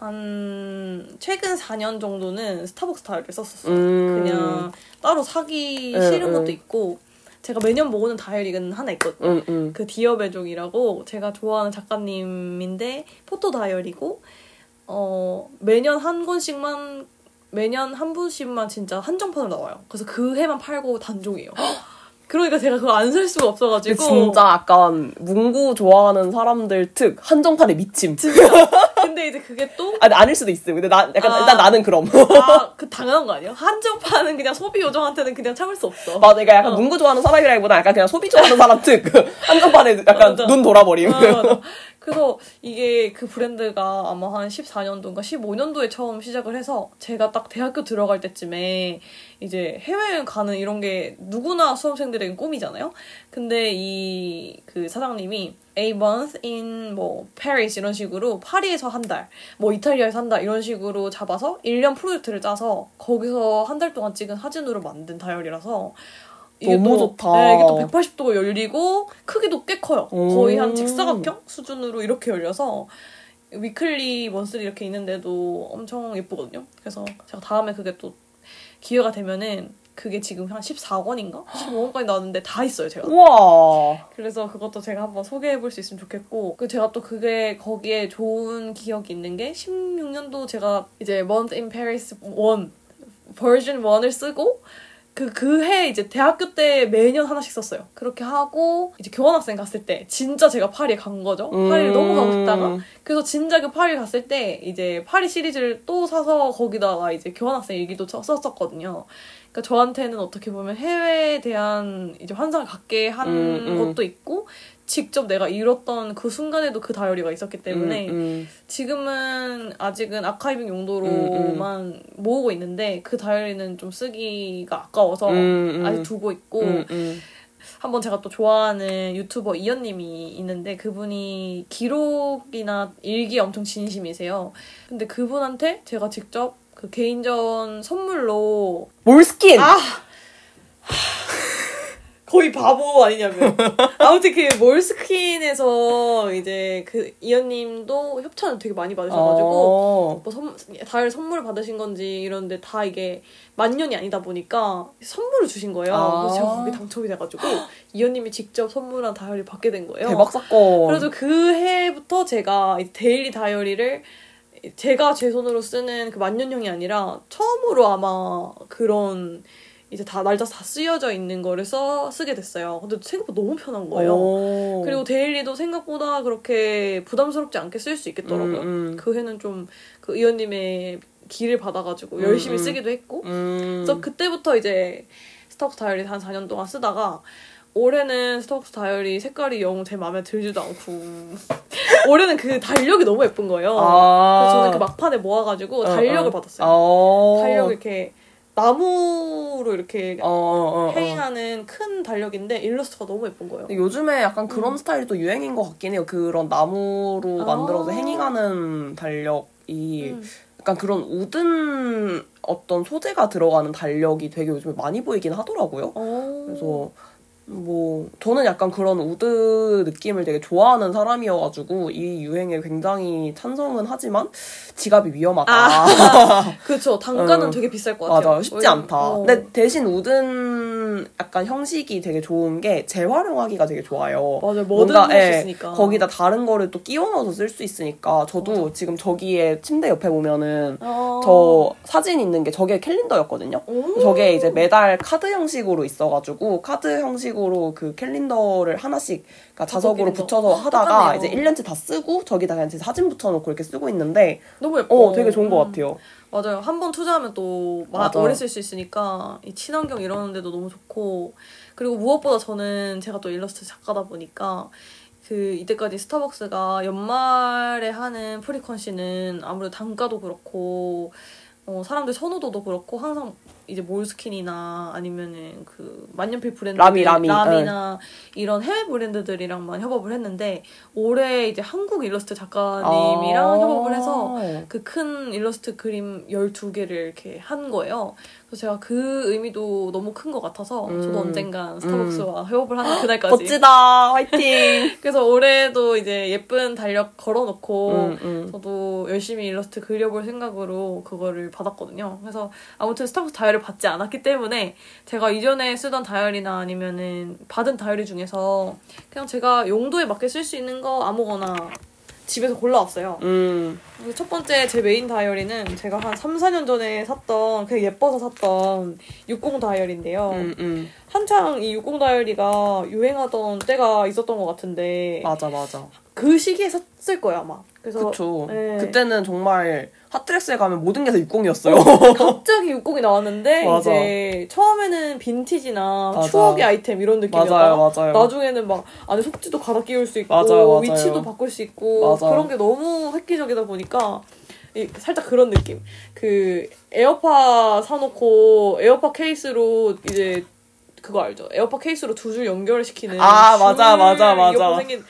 한 최근 4년 정도는 스타벅스 다이어리를 썼었어요. 음. 그냥 따로 사기 응, 싫은 응. 것도 있고 제가 매년 모으는 다이어리는 하나 있거든요. 음, 음. 그 디어 배족이라고 제가 좋아하는 작가님인데 photo 다이어리고 어 매년 한 권씩만 매년 한 분씩만 진짜 한정판으로 나와요. 그래서 그 해만 팔고 단종이에요. 그러니까 제가 그걸 안살 수가 없어가지고 진짜 약간 문구 좋아하는 사람들 특 한정판에 미침. 진짜. 근데 이제 그게 또 아니 아닐 수도 있어. 근데 나 약간 아. 일단 나는 그럼. 아, 그 당연한 거 아니에요? 한정판은 그냥 소비 요정한테는 그냥 참을 수 없어. 맞아, 그러니까 약간 어. 문구 좋아하는 사람이라기보다 약간 그냥 소비 좋아하는 사람 특 한정판에 약간 맞아. 눈 돌아버림. 아. 그래서 이게 그 브랜드가 아마 한 14년도인가 15년도에 처음 시작을 해서 제가 딱 대학교 들어갈 때쯤에 이제 해외여행 가는 이런 게 누구나 수험생들에게 꿈이잖아요. 근데 이 그 사장님이 a month in 뭐 Paris 이런 식으로 파리에서 한 달, 뭐 이탈리아에서 한 달 이런 식으로 잡아서 1년 프로젝트를 짜서 거기서 한 달 동안 찍은 사진으로 만든 다이어리라서 너무 또, 좋다. 네, 이게 또 180도가 열리고 크기도 꽤 커요. 거의 한 음. 직사각형 수준으로 이렇게 열려서 위클리 먼슬리 이렇게 있는데도 엄청 예쁘거든요. 그래서 제가 다음에 그게 또 기회가 되면은 그게 지금 한 14권인가? 15권까지 나왔는데 다 있어요, 제가. 우와. 그래서 그것도 제가 한번 소개해 볼 수 있으면 좋겠고 그 제가 또 그게 거기에 좋은 기억이 있는 게 16년도 제가 이제 Month in Paris 1 버전 1을 쓰고 그 그 해 이제 대학교 때 매년 하나씩 썼어요. 그렇게 하고 이제 교환학생 갔을 때 진짜 제가 파리에 간 거죠. 파리를 음. 너무 가고 싶다가 그래서 진작에 파리 갔을 때 이제 파리 시리즈를 또 사서 거기다가 이제 교환학생 일기도 써- 썼었거든요. 그러니까 저한테는 어떻게 보면 해외에 대한 이제 환상을 갖게 한 음, 음. 것도 있고 직접 내가 잃었던 그 순간에도 그 다이어리가 있었기 때문에 음, 음. 지금은 아직은 아카이빙 용도로만 모으고 있는데 그 다이어리는 좀 쓰기가 아까워서 음, 음. 아직 두고 있고 음, 음. 한번 제가 또 좋아하는 유튜버 이현님이 있는데 그분이 기록이나 일기에 엄청 진심이세요. 근데 그분한테 제가 직접 그 개인전 선물로 몰스킨. 아 거의 바보 아니냐면 아무튼 그 몰스킨에서 이제 그 이현님도 협찬을 되게 많이 받으셔가지고 어. 뭐 선, 다이어리 선물을 받으신 건지 이런데 다 이게 만년이 아니다 보니까 선물을 주신 거예요. 아. 그래서 제가 거기 당첨이 돼가지고 이현님이 직접 선물한 다이어리 받게 된 거예요. 대박 사건. 그래서 그 해부터 제가 이 daily 다이어리를 제가 제 손으로 쓰는 그 만년형이 아니라 처음으로 아마 그런 이제 다 날짜 다 쓰여져 있는 거를 써 쓰게 됐어요. 근데 생각보다 너무 편한 거예요. 오. 그리고 daily도 생각보다 그렇게 부담스럽지 않게 쓸 수 있겠더라고요. 음, 음. 그 해는 좀 그 의원님의 기를 받아가지고 음, 열심히 음. 쓰기도 했고 음. 그래서 그때부터 이제 스타벅스 다이어리 한 4년 동안 쓰다가 올해는 스타벅스 다이어리 색깔이 영 제 마음에 들지도 않고 올해는 그 달력이 너무 예쁜 거예요. 아. 그래서 저는 그 막판에 모아가지고 달력을 어, 어. 받았어요. 어. 달력 이렇게 나무로 이렇게 어, 어, 어. 행하는 큰 달력인데 일러스트가 너무 예쁜 거예요. 요즘에 약간 그런 스타일이 또 유행인 것 같긴 해요. 그런 나무로 아. 만들어서 hanging하는 달력이 음. 약간 그런 wooden 어떤 소재가 들어가는 달력이 되게 요즘에 많이 보이긴 하더라고요. 어. 그래서 뭐 저는 약간 그런 wood 느낌을 되게 좋아하는 사람이어가지고 이 유행에 굉장히 찬성은 하지만 지갑이 위험하다. 그렇죠. 단가는 음. 되게 비쌀 것 같아요. 맞아, 쉽지 왜냐면- 않다. 어. 근데 대신 우든 약간 형식이 되게 좋은 게 재활용하기가 되게 좋아요. 맞아요. 뭐든 할수 예, 있으니까. 거기다 다른 거를 또 끼워 넣어서 쓸 수 있으니까 저도 지금 저기에 침대 옆에 보면은 어. 저 사진 있는 게 저게 캘린더였거든요. 오. 저게 이제 매달 카드 형식으로 있어가지고 카드 형식으로 그 캘린더를 하나씩 그러니까 자석으로. 붙여서 하다가 똑같네요. 이제 1년째 다 쓰고 저기다 그냥 제 사진 붙여놓고 이렇게 쓰고 있는데 너무 예뻐. 어 되게 좋은 것 음. 같아요. 맞아요. 한 번 투자하면 또 마- 맞아. 오래 쓸 수 있으니까 이 친환경 이러는 데도 너무 좋고 그리고 무엇보다 저는 제가 또 일러스트 작가다 보니까 그 이때까지 스타벅스가 연말에 하는 frequency는 아무래도 단가도 그렇고 어, 사람들 선호도도 그렇고 항상 이제 Moleskine이나 아니면은 그 만년필 브랜드 Lamy, Lamy, 나 이런 해외 브랜드들이랑만 협업을 했는데 올해 이제 한국 일러스트 작가님이랑 아. 협업을 해서 그 큰 일러스트 그림 12개를 이렇게 한 거예요. 그래서 제가 그 의미도 너무 큰 것 같아서 저도 음. 언젠간 스타벅스와 협업을 하는 그날까지 멋지다. 화이팅. 그래서 올해도 이제 예쁜 달력 걸어놓고 음, 음. 저도 열심히 일러스트 그려볼 생각으로 그거를 받았거든요. 그래서 아무튼 스타벅스 다이어리 받지 않았기 때문에 제가 이전에 쓰던 다이어리나 아니면은 받은 다이어리 중에서 그냥 제가 용도에 맞게 쓸 수 있는 거 아무거나 집에서 골라왔어요. 음. 첫 번째 제 메인 다이어리는 제가 한 3, 4년 전에 샀던 그냥 예뻐서 샀던 60 다이어리인데요. 음, 음. 한창 이 60 다이어리가 유행하던 때가 있었던 것 같은데 맞아, 맞아. 그 시기에 샀을 거예요 아마. 그래서 그쵸. 네. 그때는 정말 핫트랙스에 가면 모든 게 다 6공이었어요. 갑자기 6공이 나왔는데. 이제 처음에는 빈티지나 맞아. 추억의 아이템 이런 맞아요, 맞아요. 나중에는 막 안에 속지도 갈아 끼울 수 있고 맞아요, 맞아요. 위치도 바꿀 수 있고 맞아. 그런 게 너무 획기적이다 보니까 이- 살짝 그런 느낌. 그 에어팟 사놓고 에어팟 케이스로 이제 그거 알죠? 에어팟 케이스로 두 줄 연결시키는 아, 맞아, 줄 맞아, 맞아. 생긴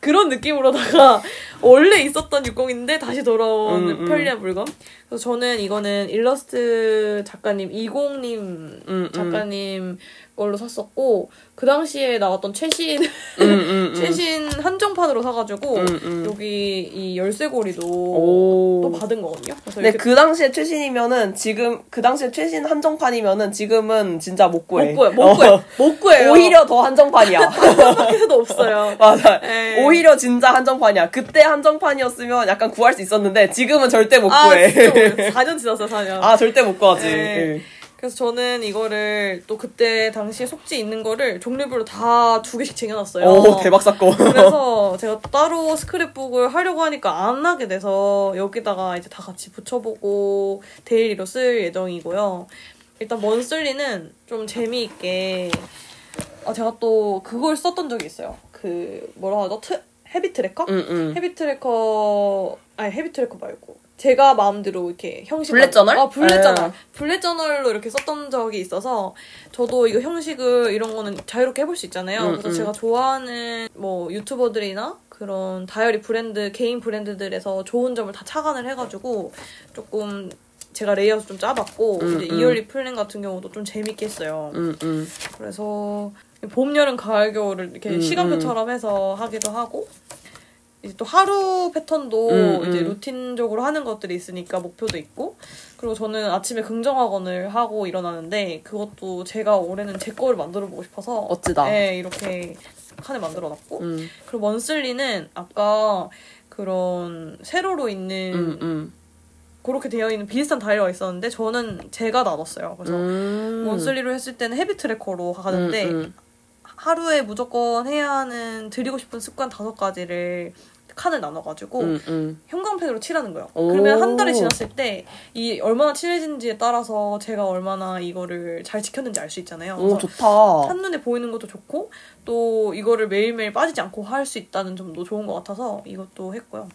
그런 느낌으로다가 원래 있었던 60인데 다시 돌아온 음, 음. 편리한 물건. 그래서 저는 이거는 일러스트 작가님 이공님 음, 음. 작가님 걸로 샀었고 그 당시에 나왔던 최신 음, 음, 음. 최신 한정판으로 사가지고 음, 음. 여기 이 열쇠고리도 오. 또 받은 거거든요. 그래서 네, 그 당시에 최신이면은 지금 그 당시에 최신 한정판이면은 지금은 진짜 못 구해. 못 구해, 못 구해, 어. 못 구해요. 오히려 더 한정판이야. 마켓에도 없어요. 맞아. 네. 오히려 진짜 한정판이야. 그때 한정판이었으면 약간 구할 수 있었는데 지금은 절대 못 아, 구해. 진짜 모르겠어요. 4년 지났어요, 4년. 아, 절대 못 구하지. 네. 예. 그래서 저는 이거를 또 그때 당시에 속지 있는 거를 종류별로 다 두 개씩 쟁여놨어요. 오, 대박 사건. 그래서 제가 따로 스크랩북을 하려고 하니까 안 하게 돼서 여기다가 이제 다 같이 붙여보고 데일리로 쓸 예정이고요. 일단 monthly는 좀 재미있게 아, 제가 또 그걸 썼던 적이 있어요. 그 뭐라 하죠? 트, habit tracker? 응, 응. habit tracker 아니 habit tracker 말고 제가 마음대로 이렇게 형식 bullet journal? 아 bullet 네. journal bullet journal로 이렇게 썼던 적이 있어서 저도 이거 형식을 이런 거는 자유롭게 해볼 수 있잖아요. 음, 그래서 음. 제가 좋아하는 뭐 유튜버들이나 그런 다이어리 브랜드 개인 브랜드들에서 좋은 점을 다 착안을 해가지고 조금 제가 레이아웃 좀 짜봤고 음, 이제 음. yearly plan 같은 경우도 좀 재밌게 했어요. 응, 응. 그래서 봄, 여름, 가을, 겨울을 이렇게 음, 시간표처럼 해서 하기도 하고 이제 또 하루 패턴도 음, 이제 음. 루틴적으로 하는 것들이 있으니까 목표도 있고 그리고 저는 아침에 긍정확언을 하고 일어나는데 그것도 제가 올해는 제 거를 만들어 보고 싶어서 멋지다. 네, 이렇게 칸에 만들어 놨고 응, 그리고 monthly는 아까 그런 세로로 있는 응, 응. 그렇게 되어 있는 비슷한 다이어리가 있었는데 저는 제가 나눴어요. 그래서 음. monthly로 했을 때는 habit tracker로 가는데. 하루에 무조건 해야 하는 들이고 싶은 습관 다섯 가지를 칸을 나눠가지고 응, 응. 형광펜으로 칠하는 거예요. 오. 그러면 한 달이 지났을 때 이 얼마나 칠해진지에 따라서 제가 얼마나 이거를 잘 지켰는지 알 수 있잖아요. 오, 좋다. 한눈에 보이는 것도 좋고 또 이거를 매일매일 빠지지 않고 할 수 있다는 점도 좋은 것 같아서 이것도 했고요.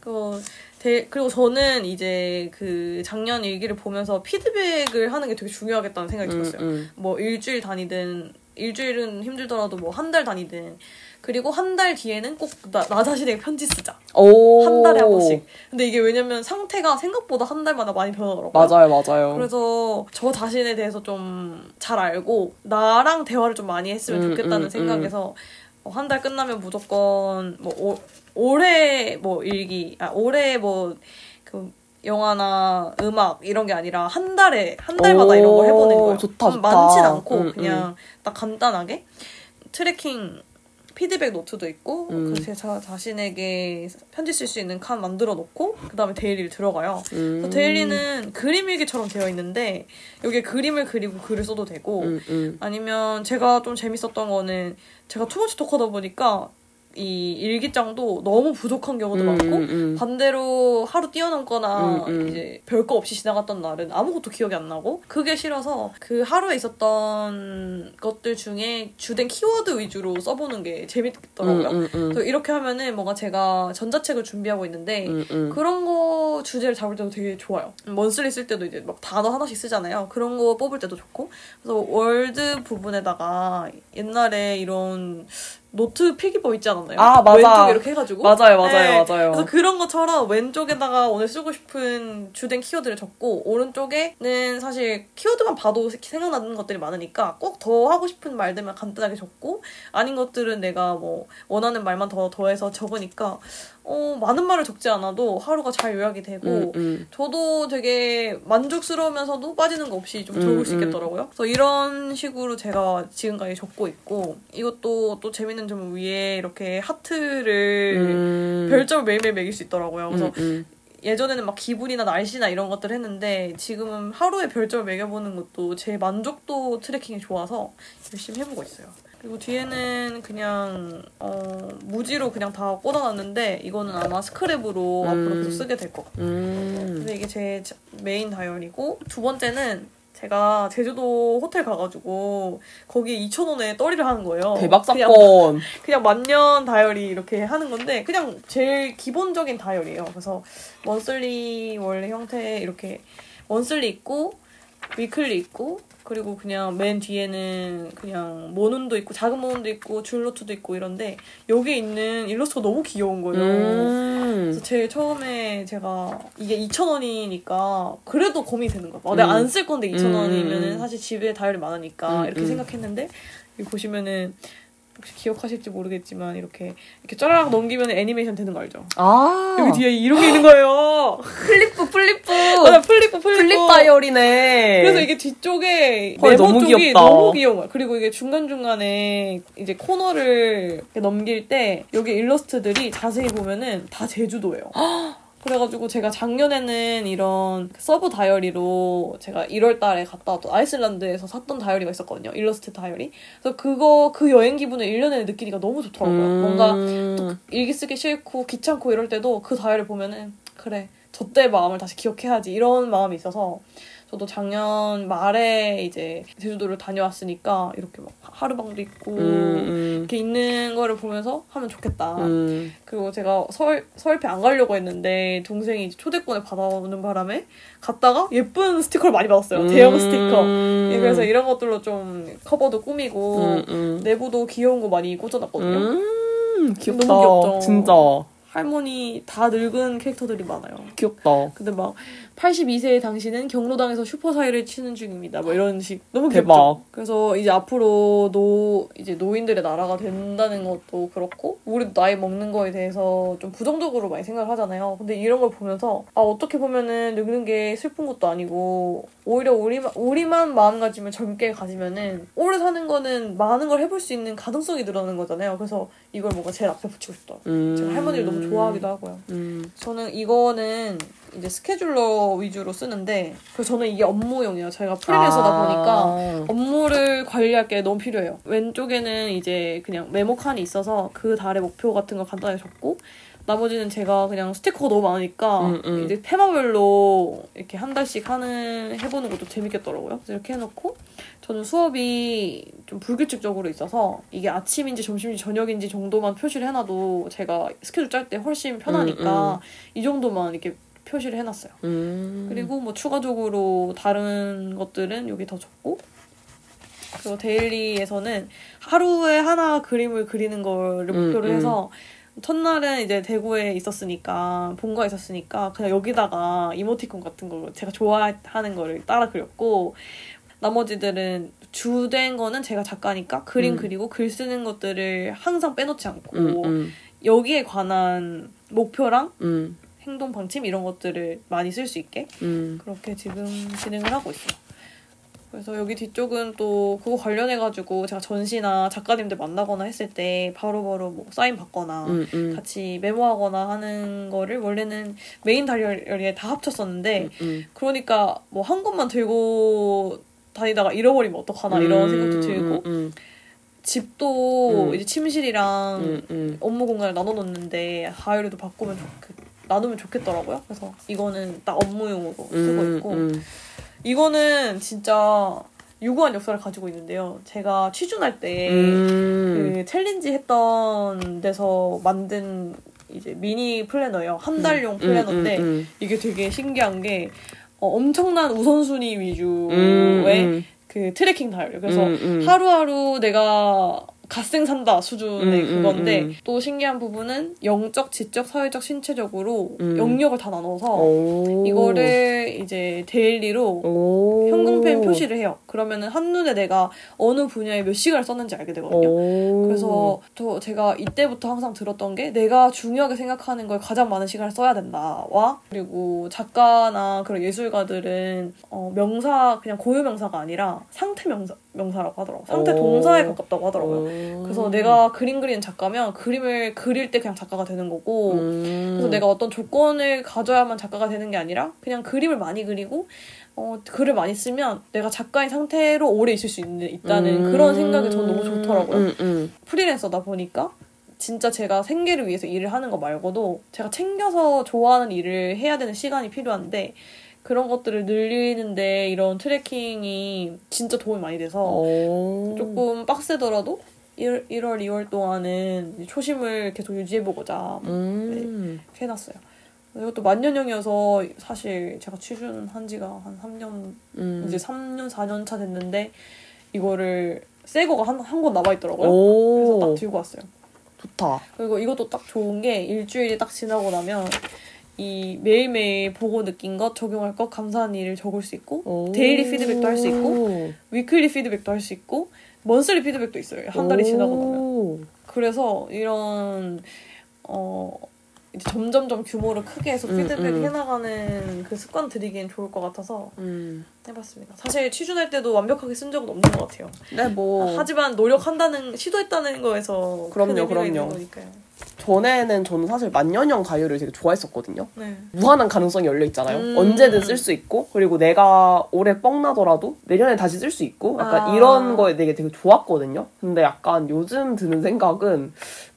그 대- 그리고 저는 이제 그 작년 일기를 보면서 피드백을 하는 게 되게 중요하겠다는 생각이 응, 들었어요. 응. 뭐 일주일 다니든 일주일은 힘들더라도 뭐 한 달 다니든 그리고 한 달 뒤에는 꼭나 자신에게 편지 쓰자. 오. 한 달에 한 번씩. 근데 이게 왜냐면 상태가 생각보다 한 달마다 많이 변하더라고요. 맞아요, 맞아요. 그래서 저 자신에 대해서 좀 잘 알고 나랑 대화를 좀 많이 했으면 음, 좋겠다는 음, 생각에서 한달 끝나면 무조건 뭐 오, 올해 뭐 일기 아 올해 뭐그 영화나 음악 이런 게 아니라 한 달에 한 달마다 오, 이런 걸 해보는 거예요. 좋다, 좀 좋다. 많진 않고 음, 그냥 딱 간단하게 tracking 피드백 노트도 있고 음. 그제 자신에게 편지 쓸 수 있는 칸 만들어 놓고 그 다음에 daily를 들어가요. 음. 그래서 daily는 그림 일기처럼 되어 있는데 여기에 그림을 그리고 글을 써도 되고 응, 응. 아니면 제가 좀 재밌었던 거는 제가 투머치 토커다 보니까 이 일기장도 너무 부족한 경우도 음, 많고 음, 음. 반대로 하루 뛰어넘거나 음, 음. 이제 별거 없이 지나갔던 날은 아무것도 기억이 안 나고 그게 싫어서 그 하루에 있었던 것들 중에 주된 키워드 위주로 써보는 게 재밌더라고요. 음, 음, 음. 그래서 이렇게 하면은 뭔가 제가 전자책을 준비하고 있는데. 그런 거 주제를 잡을 때도 되게 좋아요. 먼슬리 쓸 때도 이제 막 단어 하나씩 쓰잖아요. 그런 거 뽑을 때도 좋고. 그래서 word 부분에다가 옛날에 이런 노트 필기법 있지 않았나요? 아, 맞아. 왼쪽에 이렇게 해가지고. 맞아요, 맞아요, 네. 맞아요. 그래서 그런 것처럼 왼쪽에다가 오늘 쓰고 싶은 주된 키워드를 적고 오른쪽에는 사실 키워드만 봐도 생각나는 것들이 많으니까 꼭 더 하고 싶은 말들만 간단하게 적고 아닌 것들은 내가 뭐 원하는 말만 더 더해서 적으니까 어, 많은 말을 적지 않아도 하루가 잘 요약이 되고 음, 음. 저도 되게 만족스러우면서도 빠지는 거 없이 좀 적을 음, 수 음. 있겠더라고요. 그래서 이런 식으로 제가 지금까지 적고 있고 이것도 또 재밌는 점은 위에 이렇게 하트를 음. 별점을 매일매일 매길 수 있더라고요. 그래서 음, 음. 예전에는 막 기분이나 날씨나 이런 것들 했는데 지금은 하루에 별점을 매겨보는 것도 제 만족도 tracking이 좋아서 열심히 해보고 있어요. 그리고 뒤에는 그냥 어, 무지로 그냥 다 꽂아놨는데 이거는 아마 스크랩으로 앞으로 계속 쓰게 될 것 같아요. 음. 근데 이게 제 자- 메인 다이어리고 두 번째는 제가 제주도 호텔 가가지고 거기에 2,000원에 떨이를 하는 거예요. 대박 그냥 사건. 그냥 만년 다이어리 이렇게 하는 건데 그냥 제일 기본적인 다이어리예요. 그래서 원슬리 원래 형태 이렇게 원슬리 있고 위클리 있고 그리고 그냥 맨 뒤에는 그냥 모눈도 있고 작은 모눈도 있고 줄노트도 있고 이런데 여기 있는 일러스트가 너무 귀여운 거예요. 음. 그래서 제일 처음에 제가 이게 2,000원이니까 그래도 고민이 되는 거야. 어, 내가 음. 안쓸 건데 2,000원이면은 음. 사실 집에 다이어리 많으니까 음, 이렇게 음. 생각했는데 보시면은 혹시 기억하실지 모르겠지만 이렇게 이렇게 쩌라락 넘기면 애니메이션 되는 거 알죠? 아. 여기 뒤에 이런 게 있는 거예요. flip, flip. 맞아, flip flip flip 다이어리네. 그래서 이게 뒤쪽에 헐, 네모 너무 쪽이 귀엽다. 너무 귀여운 거야. 그리고 이게 중간 중간에 이제 코너를 넘길 때 여기 일러스트들이 자세히 보면은 다 제주도예요. 그래가지고 제가 작년에는 이런 sub 다이어리로 제가 1월 달에 갔다 왔던 아이슬란드에서 샀던 다이어리가 있었거든요. 일러스트 다이어리. 그래서 그거 그 여행 기분을 1년에 느끼니까 너무 좋더라고요. 음. 뭔가 또 일기 쓰기 싫고 귀찮고 이럴 때도 그 다이어리 보면은 그래 저 때 마음을 다시 기억해야지 이런 마음이 있어서 저도 작년 말에 이제 제주도를 다녀왔으니까 이렇게 막 하루방도 있고 음, 이렇게 있는 거를 보면서 하면 좋겠다. 음. 음. 그리고 제가 서울 서울패 안 가려고 했는데 동생이 이제 초대권을 받아오는 바람에 갔다가 예쁜 스티커를 많이 받았어요. 대형 스티커. 음. 예, 그래서 이런 것들로 좀 커버도 꾸미고 음, 음. 내부도 귀여운 거 많이 꽂아놨거든요. 음, 귀엽다. 너무 귀엽죠? 진짜. 할머니 다 늙은 캐릭터들이 많아요. 귀엽다. 근데 막 82세의 당신은 경로당에서 슈퍼사이를 치는 중입니다. 뭐 이런 식 너무 대박. 귀엽죠. 그래서 이제 앞으로 노 이제 노인들의 나라가 된다는 것도 그렇고 우리도 나이 먹는 거에 대해서 좀 부정적으로 많이 생각을 하잖아요. 근데 이런 걸 보면서 아 어떻게 보면은 늙는 게 슬픈 것도 아니고 오히려 우리만 우리만 마음가짐을 젊게 가지면은 오래 사는 거는 많은 걸 해볼 수 있는 가능성이 늘어나는 거잖아요. 그래서 이걸 뭔가 제일 앞에 붙이고 싶다. 음. 제가 할머니를 너무 좋아하기도 하고요. 음. 저는 이거는 이제 스케줄러 위주로 쓰는데 그래서 저는 이게 업무용이에요. 저희가 프리랜서다 아. 보니까 업무를 관리할 게 너무 필요해요. 왼쪽에는 이제 그냥 메모 칸이 있어서 그 달의 목표 같은 거 간단하게 적고 나머지는 제가 그냥 스티커가 너무 많으니까 음, 음. 이제 테마별로 이렇게 한 달씩 하는 해보는 것도 재밌겠더라고요. 그래서 이렇게 해놓고 저는 수업이 좀 불규칙적으로 있어서 이게 아침인지 점심인지 저녁인지 정도만 표시를 해놔도 제가 스케줄 짤 때 훨씬 편하니까 음, 이 정도만 이렇게 표시를 해놨어요. 음. 그리고 뭐 추가적으로 다른 것들은 여기 더 적고 그리고 데일리에서는 하루에 하나 그림을 그리는 거를 음, 목표로 음. 해서 첫날은 이제 대구에 있었으니까 본가에 있었으니까 그냥 여기다가 이모티콘 같은 거 제가 좋아하는 거를 따라 그렸고 나머지들은 주된 거는 제가 작가니까 그림 음. 그리고 글 쓰는 것들을 항상 빼놓지 않고 음, 음, 여기에 관한 목표랑 음, 행동 방침 이런 것들을 많이 쓸 수 있게 음. 그렇게 지금 진행을 하고 있어요. 그래서 여기 뒤쪽은 또 그거 관련해가지고 제가 전시나 작가님들 만나거나 했을 때 바로바로 뭐 사인 받거나 음, 음. 같이 메모하거나 하는 거를 원래는 메인 다이어리에 다 합쳤었는데 음. 그러니까 뭐 한 권만 들고 다니다가 잃어버리면 어떡하나 이런 생각도 들고 음, 집도 음. 이제 침실이랑 음, 음. 업무 공간을 나눠 놓는데 가위로도 바꾸면 좋 나누면 좋겠더라고요. 그래서 이거는 딱 업무용으로 쓰고 음, 있고 음. 이거는 진짜 유구한 역사를 가지고 있는데요. 제가 취준할 때 음. 그 challenge 했던 데서 만든 이제 미니 플래너예요. 한 달용 플래너인데 음, 음, 이게 되게 신기한 게 어, 엄청난 우선순위 위주의. 그 트래킹 다이어리. 그래서. 하루하루 내가 갓생 산다 수준의 음, 음, 그건데 음. 또 신기한 부분은 영적, 지적, 사회적, 신체적으로 음. 영역을 다 나눠서 오. 이거를 이제 daily로 오. 형광펜 표시를 해요. 그러면은 한눈에 내가 어느 분야에 몇 시간을 썼는지 알게 되거든요. 오. 그래서 저 제가 이때부터 항상 들었던 게 내가 중요하게 생각하는 걸 가장 많은 시간을 써야 된다와 그리고 작가나 그런 예술가들은 어, 명사 그냥 고유 명사가 아니라 상태 명사 명사라고 하더라고. 요 상태 오. 동사에 가깝다고 하더라고요. 오. 그래서 내가 그림 그리는 작가면 그림을 그릴 때 그냥 작가가 되는 거고 음. 그래서 내가 어떤 조건을 가져야만 작가가 되는 게 아니라 그냥 그림을 많이 그리고 어, 글을 많이 쓰면 내가 작가인 상태로 오래 있을 수 있는, 있다는 음. 그런 생각이 저는 너무 좋더라고요. 음, 음. 프리랜서다 보니까 진짜 제가 생계를 위해서 일을 하는 거 말고도 제가 챙겨서 좋아하는 일을 해야 되는 시간이 필요한데 그런 것들을 늘리는데 이런 트래킹이 진짜 도움이 많이 돼서 오. 조금 빡세더라도 1, 1월, 2월 동안은 초심을 계속 유지해보고자 음. 이렇게 해놨어요. 이것도 만년형이어서 사실 제가 취준한 지가 한 3년, 음. 이제 3년, 4년 차 됐는데 이거를 새 거가 한, 한 권 남아있더라고요. 오. 그래서 딱 들고 왔어요. 좋다. 그리고 이것도 딱 좋은 게 일주일이 딱 지나고 나면 이 매일매일 보고 느낀 것, 적용할 것, 감사한 일을 적을 수 있고 오. daily 피드백도 할 수 있고 weekly 피드백도 할 수 있고 먼슬리 피드백도 있어요. 한 달이 지나고 나면. 오. 그래서 이런 어 이제 점점점 규모를 크게 해서 음, 피드백 음. 해나가는 그 습관 들이기엔 좋을 것 같아서 음. 해봤습니다. 사실 취준할 때도 완벽하게 쓴 적은 없는 것 같아요. 네, 뭐 하지만 노력한다는 시도했다는 거에서 그럼요, 그럼요. 전에는 저는 사실 만년형 다이어리를 되게 좋아했었거든요. 네. 무한한 가능성이 열려 있잖아요. 음. 언제든 쓸 수 있고 그리고 내가 올해 뻥 나더라도 내년에 다시 쓸 수 있고 약간 아. 이런 거에 되게 되게 좋았거든요. 근데 약간 요즘 드는 생각은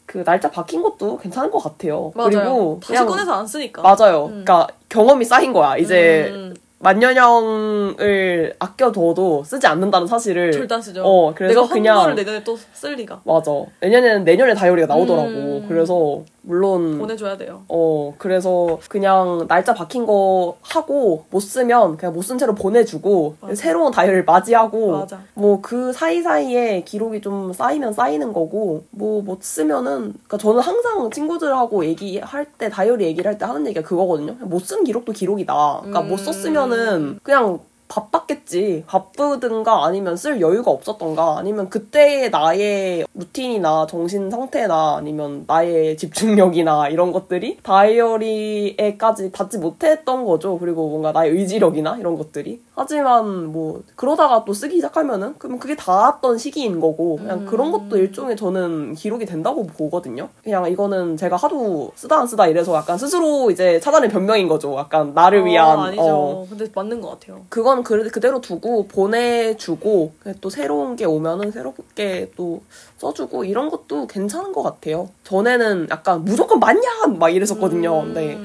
그 날짜 바뀐 것도 괜찮은 것 같아요. 맞아요. 그리고 다시 그냥 꺼내서 안 쓰니까. 맞아요. 음. 그러니까 경험이 쌓인 거야. 이제 음, 만년형을 아껴둬도 쓰지 않는다는 사실을 절대 안 쓰죠. 어, 그래서 내가 그냥- 내년에 또 쓸 리가. 맞아. 내년에는 내년에 다이어리가 나오더라고. 음. 그래서 물론 보내줘야 돼요. 어, 그래서 그냥 날짜 박힌 거 하고 못 쓰면 그냥 못 쓴 채로 보내주고 맞아. 새로운 다이어리를 맞이하고. 뭐 그 사이사이에 기록이 좀 쌓이면 쌓이는 거고 뭐 못 쓰면은 그러니까 저는 항상 친구들하고 얘기할 때 다이어리 얘기를 할 때 하는 얘기가 그거거든요. 못 쓴 기록도 기록이다. 그러니까 못 음. 썼으면은 그냥 바빴겠지. 바쁘든가 아니면 쓸 여유가 없었던가 아니면 그때의 나의 루틴이나 정신 상태나 아니면 나의 집중력이나 이런 것들이 다이어리에까지 닿지 못했던 거죠. 그리고 뭔가 나의 의지력이나 이런 것들이. 하지만 뭐 그러다가 또 쓰기 시작하면은 그러면 그게 닿았던 시기인 거고 그냥 음. 그런 것도 일종의 저는 기록이 된다고 보거든요. 그냥 이거는 제가 하도 쓰다 안 쓰다 이래서 약간 스스로 이제 찾아낸 변명인 거죠. 약간 나를 위한 어, 아니죠. 어, 근데 맞는 것 같아요. 그건 그, 그대로 두고 보내주고 또 새로운 게 오면은 새롭게 또 써주고 이런 것도 괜찮은 것 같아요. 전에는 약간 무조건 만년 막 이랬었거든요. 음. 근데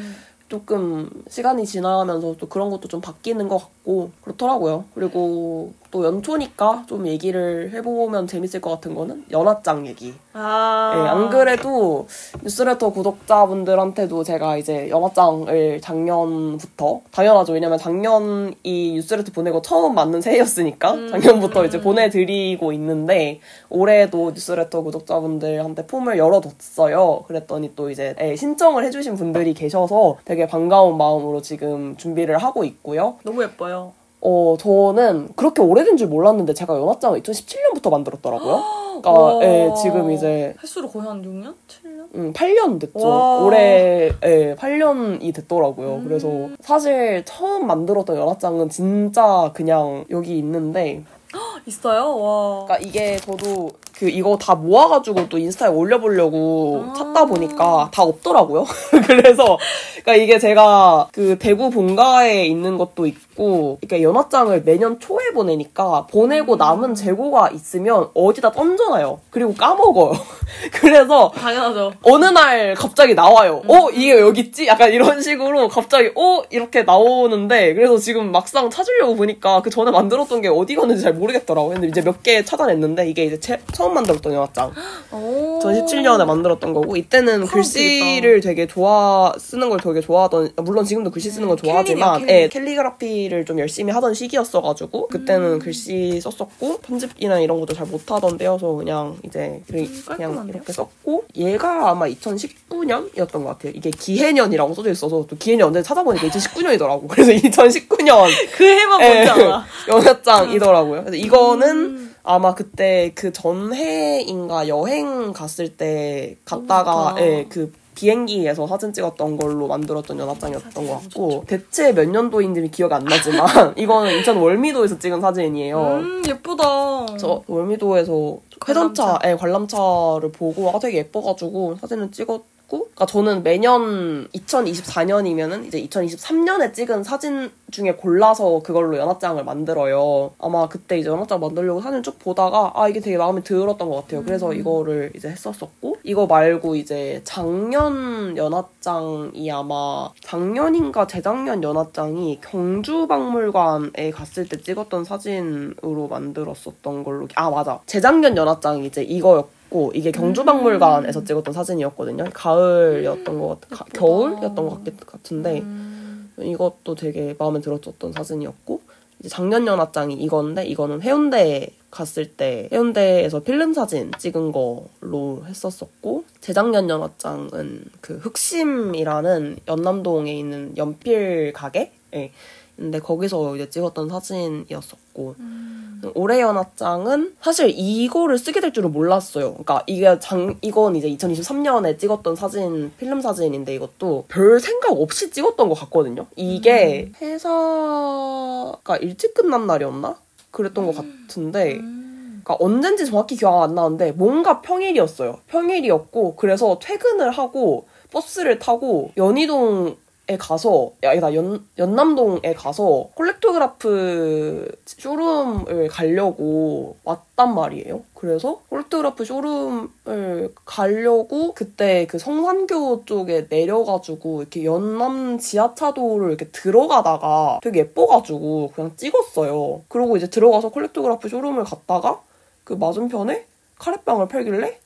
조금 시간이 지나면서 또 그런 것도 좀 바뀌는 것 같고 그렇더라고요. 그리고 또 연초니까 좀 얘기를 해보면 재밌을 것 같은 거는 연화장 얘기. 아. 예, 안 그래도 뉴스레터 구독자분들한테도 제가 이제 영화장을 작년부터 당연하죠. 왜냐면 작년 이 뉴스레터 보내고 처음 맞는 새해였으니까 음. 작년부터 이제 보내드리고 있는데 올해도 뉴스레터 구독자분들한테 폼을 열어뒀어요. 그랬더니 또 이제 예, 신청을 해주신 분들이 계셔서 되게 반가운 마음으로 지금 준비를 하고 있고요. 너무 예뻐요. 어, 저는 그렇게 오래된 줄 몰랐는데 제가 연화장을 2017년부터 만들었더라고요. 그러니까 와. 예, 지금 이제 횟수로 거의 한 6년? 7년? 음, 8년 됐죠. 와. 올해 예, 8년이 됐더라고요. 음. 그래서 사실 처음 만들었던 연합장은 진짜 그냥 여기 있는데 있어요? 와. 그러니까 이게 저도 그 이거 다 모아가지고 또 인스타에 올려보려고 아. 찾다 보니까 다 없더라고요. 그래서 그러니까 이게 제가 그 대구 본가에 있는 것도 있고, 그러니까 연화장을 매년 초에 보내니까 보내고 음. 남은 재고가 있으면 어디다 던져놔요. 그리고 까먹어요. 그래서 당연하죠. 어느 날 갑자기 나와요. 음. 어, 이게 여기 있지? 약간 이런 식으로 갑자기, 어, 이렇게 나오는데, 그래서 지금 막상 찾으려고 보니까 그 전에 만들었던 게 어디 갔는지 잘 모르겠더라고요. 근데 이제 몇 개 찾아냈는데, 이게 이제 체- 처음 만들었던 영화장. 오. 2017년에 만들었던 거고, 이때는 처음 글씨를 되게 좋아, 쓰는 걸 되게 좋아하던, 물론 지금도 글씨 쓰는 걸 좋아하지만, 캘리네요, 캘리. 예, 캘리그라피를 좀 열심히 하던 시기였어가지고, 그때는 음. 글씨 썼었고, 편집이나 이런 것도 잘 못하던 때여서 그냥 이제, 그냥 음, 깔끔한데요? 이렇게 썼고, 얘가 아마 2019년이었던 것 같아요. 이게 기해년이라고 써져 있어서, 또 기해년 언제 찾아보니까 2019년이더라고. 그래서 2019년, 그 해만 예, 뭔지 알아. 연화장이더라고요. 그래서 이거는 음. 아마 그때 그 전해인가 여행 갔을 때 갔다가. 예, 그 비행기에서 사진 찍었던 걸로 만들었던 연합장이었던 것 같고 대체 몇 년도인지 기억이 안 나지만 이거는 인천 월미도에서 찍은 사진이에요. 음, 예쁘다. 저 월미도에서 회전차, 예, 관람차를 보고 아 되게 예뻐가지고 사진을 찍었 고, 그러니까 저는 매년 2024년이면은 이제 2023년에 찍은 사진 중에 골라서 그걸로 연합장을 만들어요. 아마 그때 이제 연합장 만들려고 사진 쭉 보다가 아 이게 되게 마음에 들었던 것 같아요. 그래서 이거를 이제 했었었고 이거 말고 이제 작년 연합장이 아마 작년인가 재작년 연합장이 경주 박물관에 갔을 때 찍었던 사진으로 만들었었던 걸로 기- 아 맞아 재작년 연합장이 이제 이거였고 이게 경주박물관에서 찍었던 사진이었거든요 가을이었던 것 같, 가-. 겨울이었던 것 같- 같은데 음, 이것도 되게 마음에 들었었던 사진이었고 이제 작년 연합장이 이건데 이거는 해운대 갔을 때 해운대에서 필름 사진 찍은 걸로 했었었고 재작년 연합장은 그 흑심이라는 연남동에 있는 연필 가게 예. 근데 거기서 이제 찍었던 사진이었었고 음. 올해 연합장은 사실 이거를 쓰게 될 줄은 몰랐어요. 그러니까 이게 장 이건 이제 2023년에 찍었던 사진 필름 사진인데 이것도 별 생각 없이 찍었던 것 같거든요. 이게 회사가 일찍 끝난 날이었나? 그랬던 것 같은데 음. 그러니까 언젠지 정확히 기억 안 나는데 뭔가 평일이었어요. 평일이었고 그래서 퇴근을 하고 버스를 타고 연희동 에 가서 연 연남동에 가서 콜렉토그라프 쇼룸을 가려고 왔단 말이에요. 그래서 콜렉토그라프 쇼룸을 가려고 그때 그 성산교 쪽에 내려가지고 이렇게 연남 지하차도를 이렇게 들어가다가 되게 예뻐가지고 그냥 찍었어요. 그리고 이제 들어가서 콜렉토그라프 쇼룸을 갔다가 그 맞은편에 카레빵을 팔길래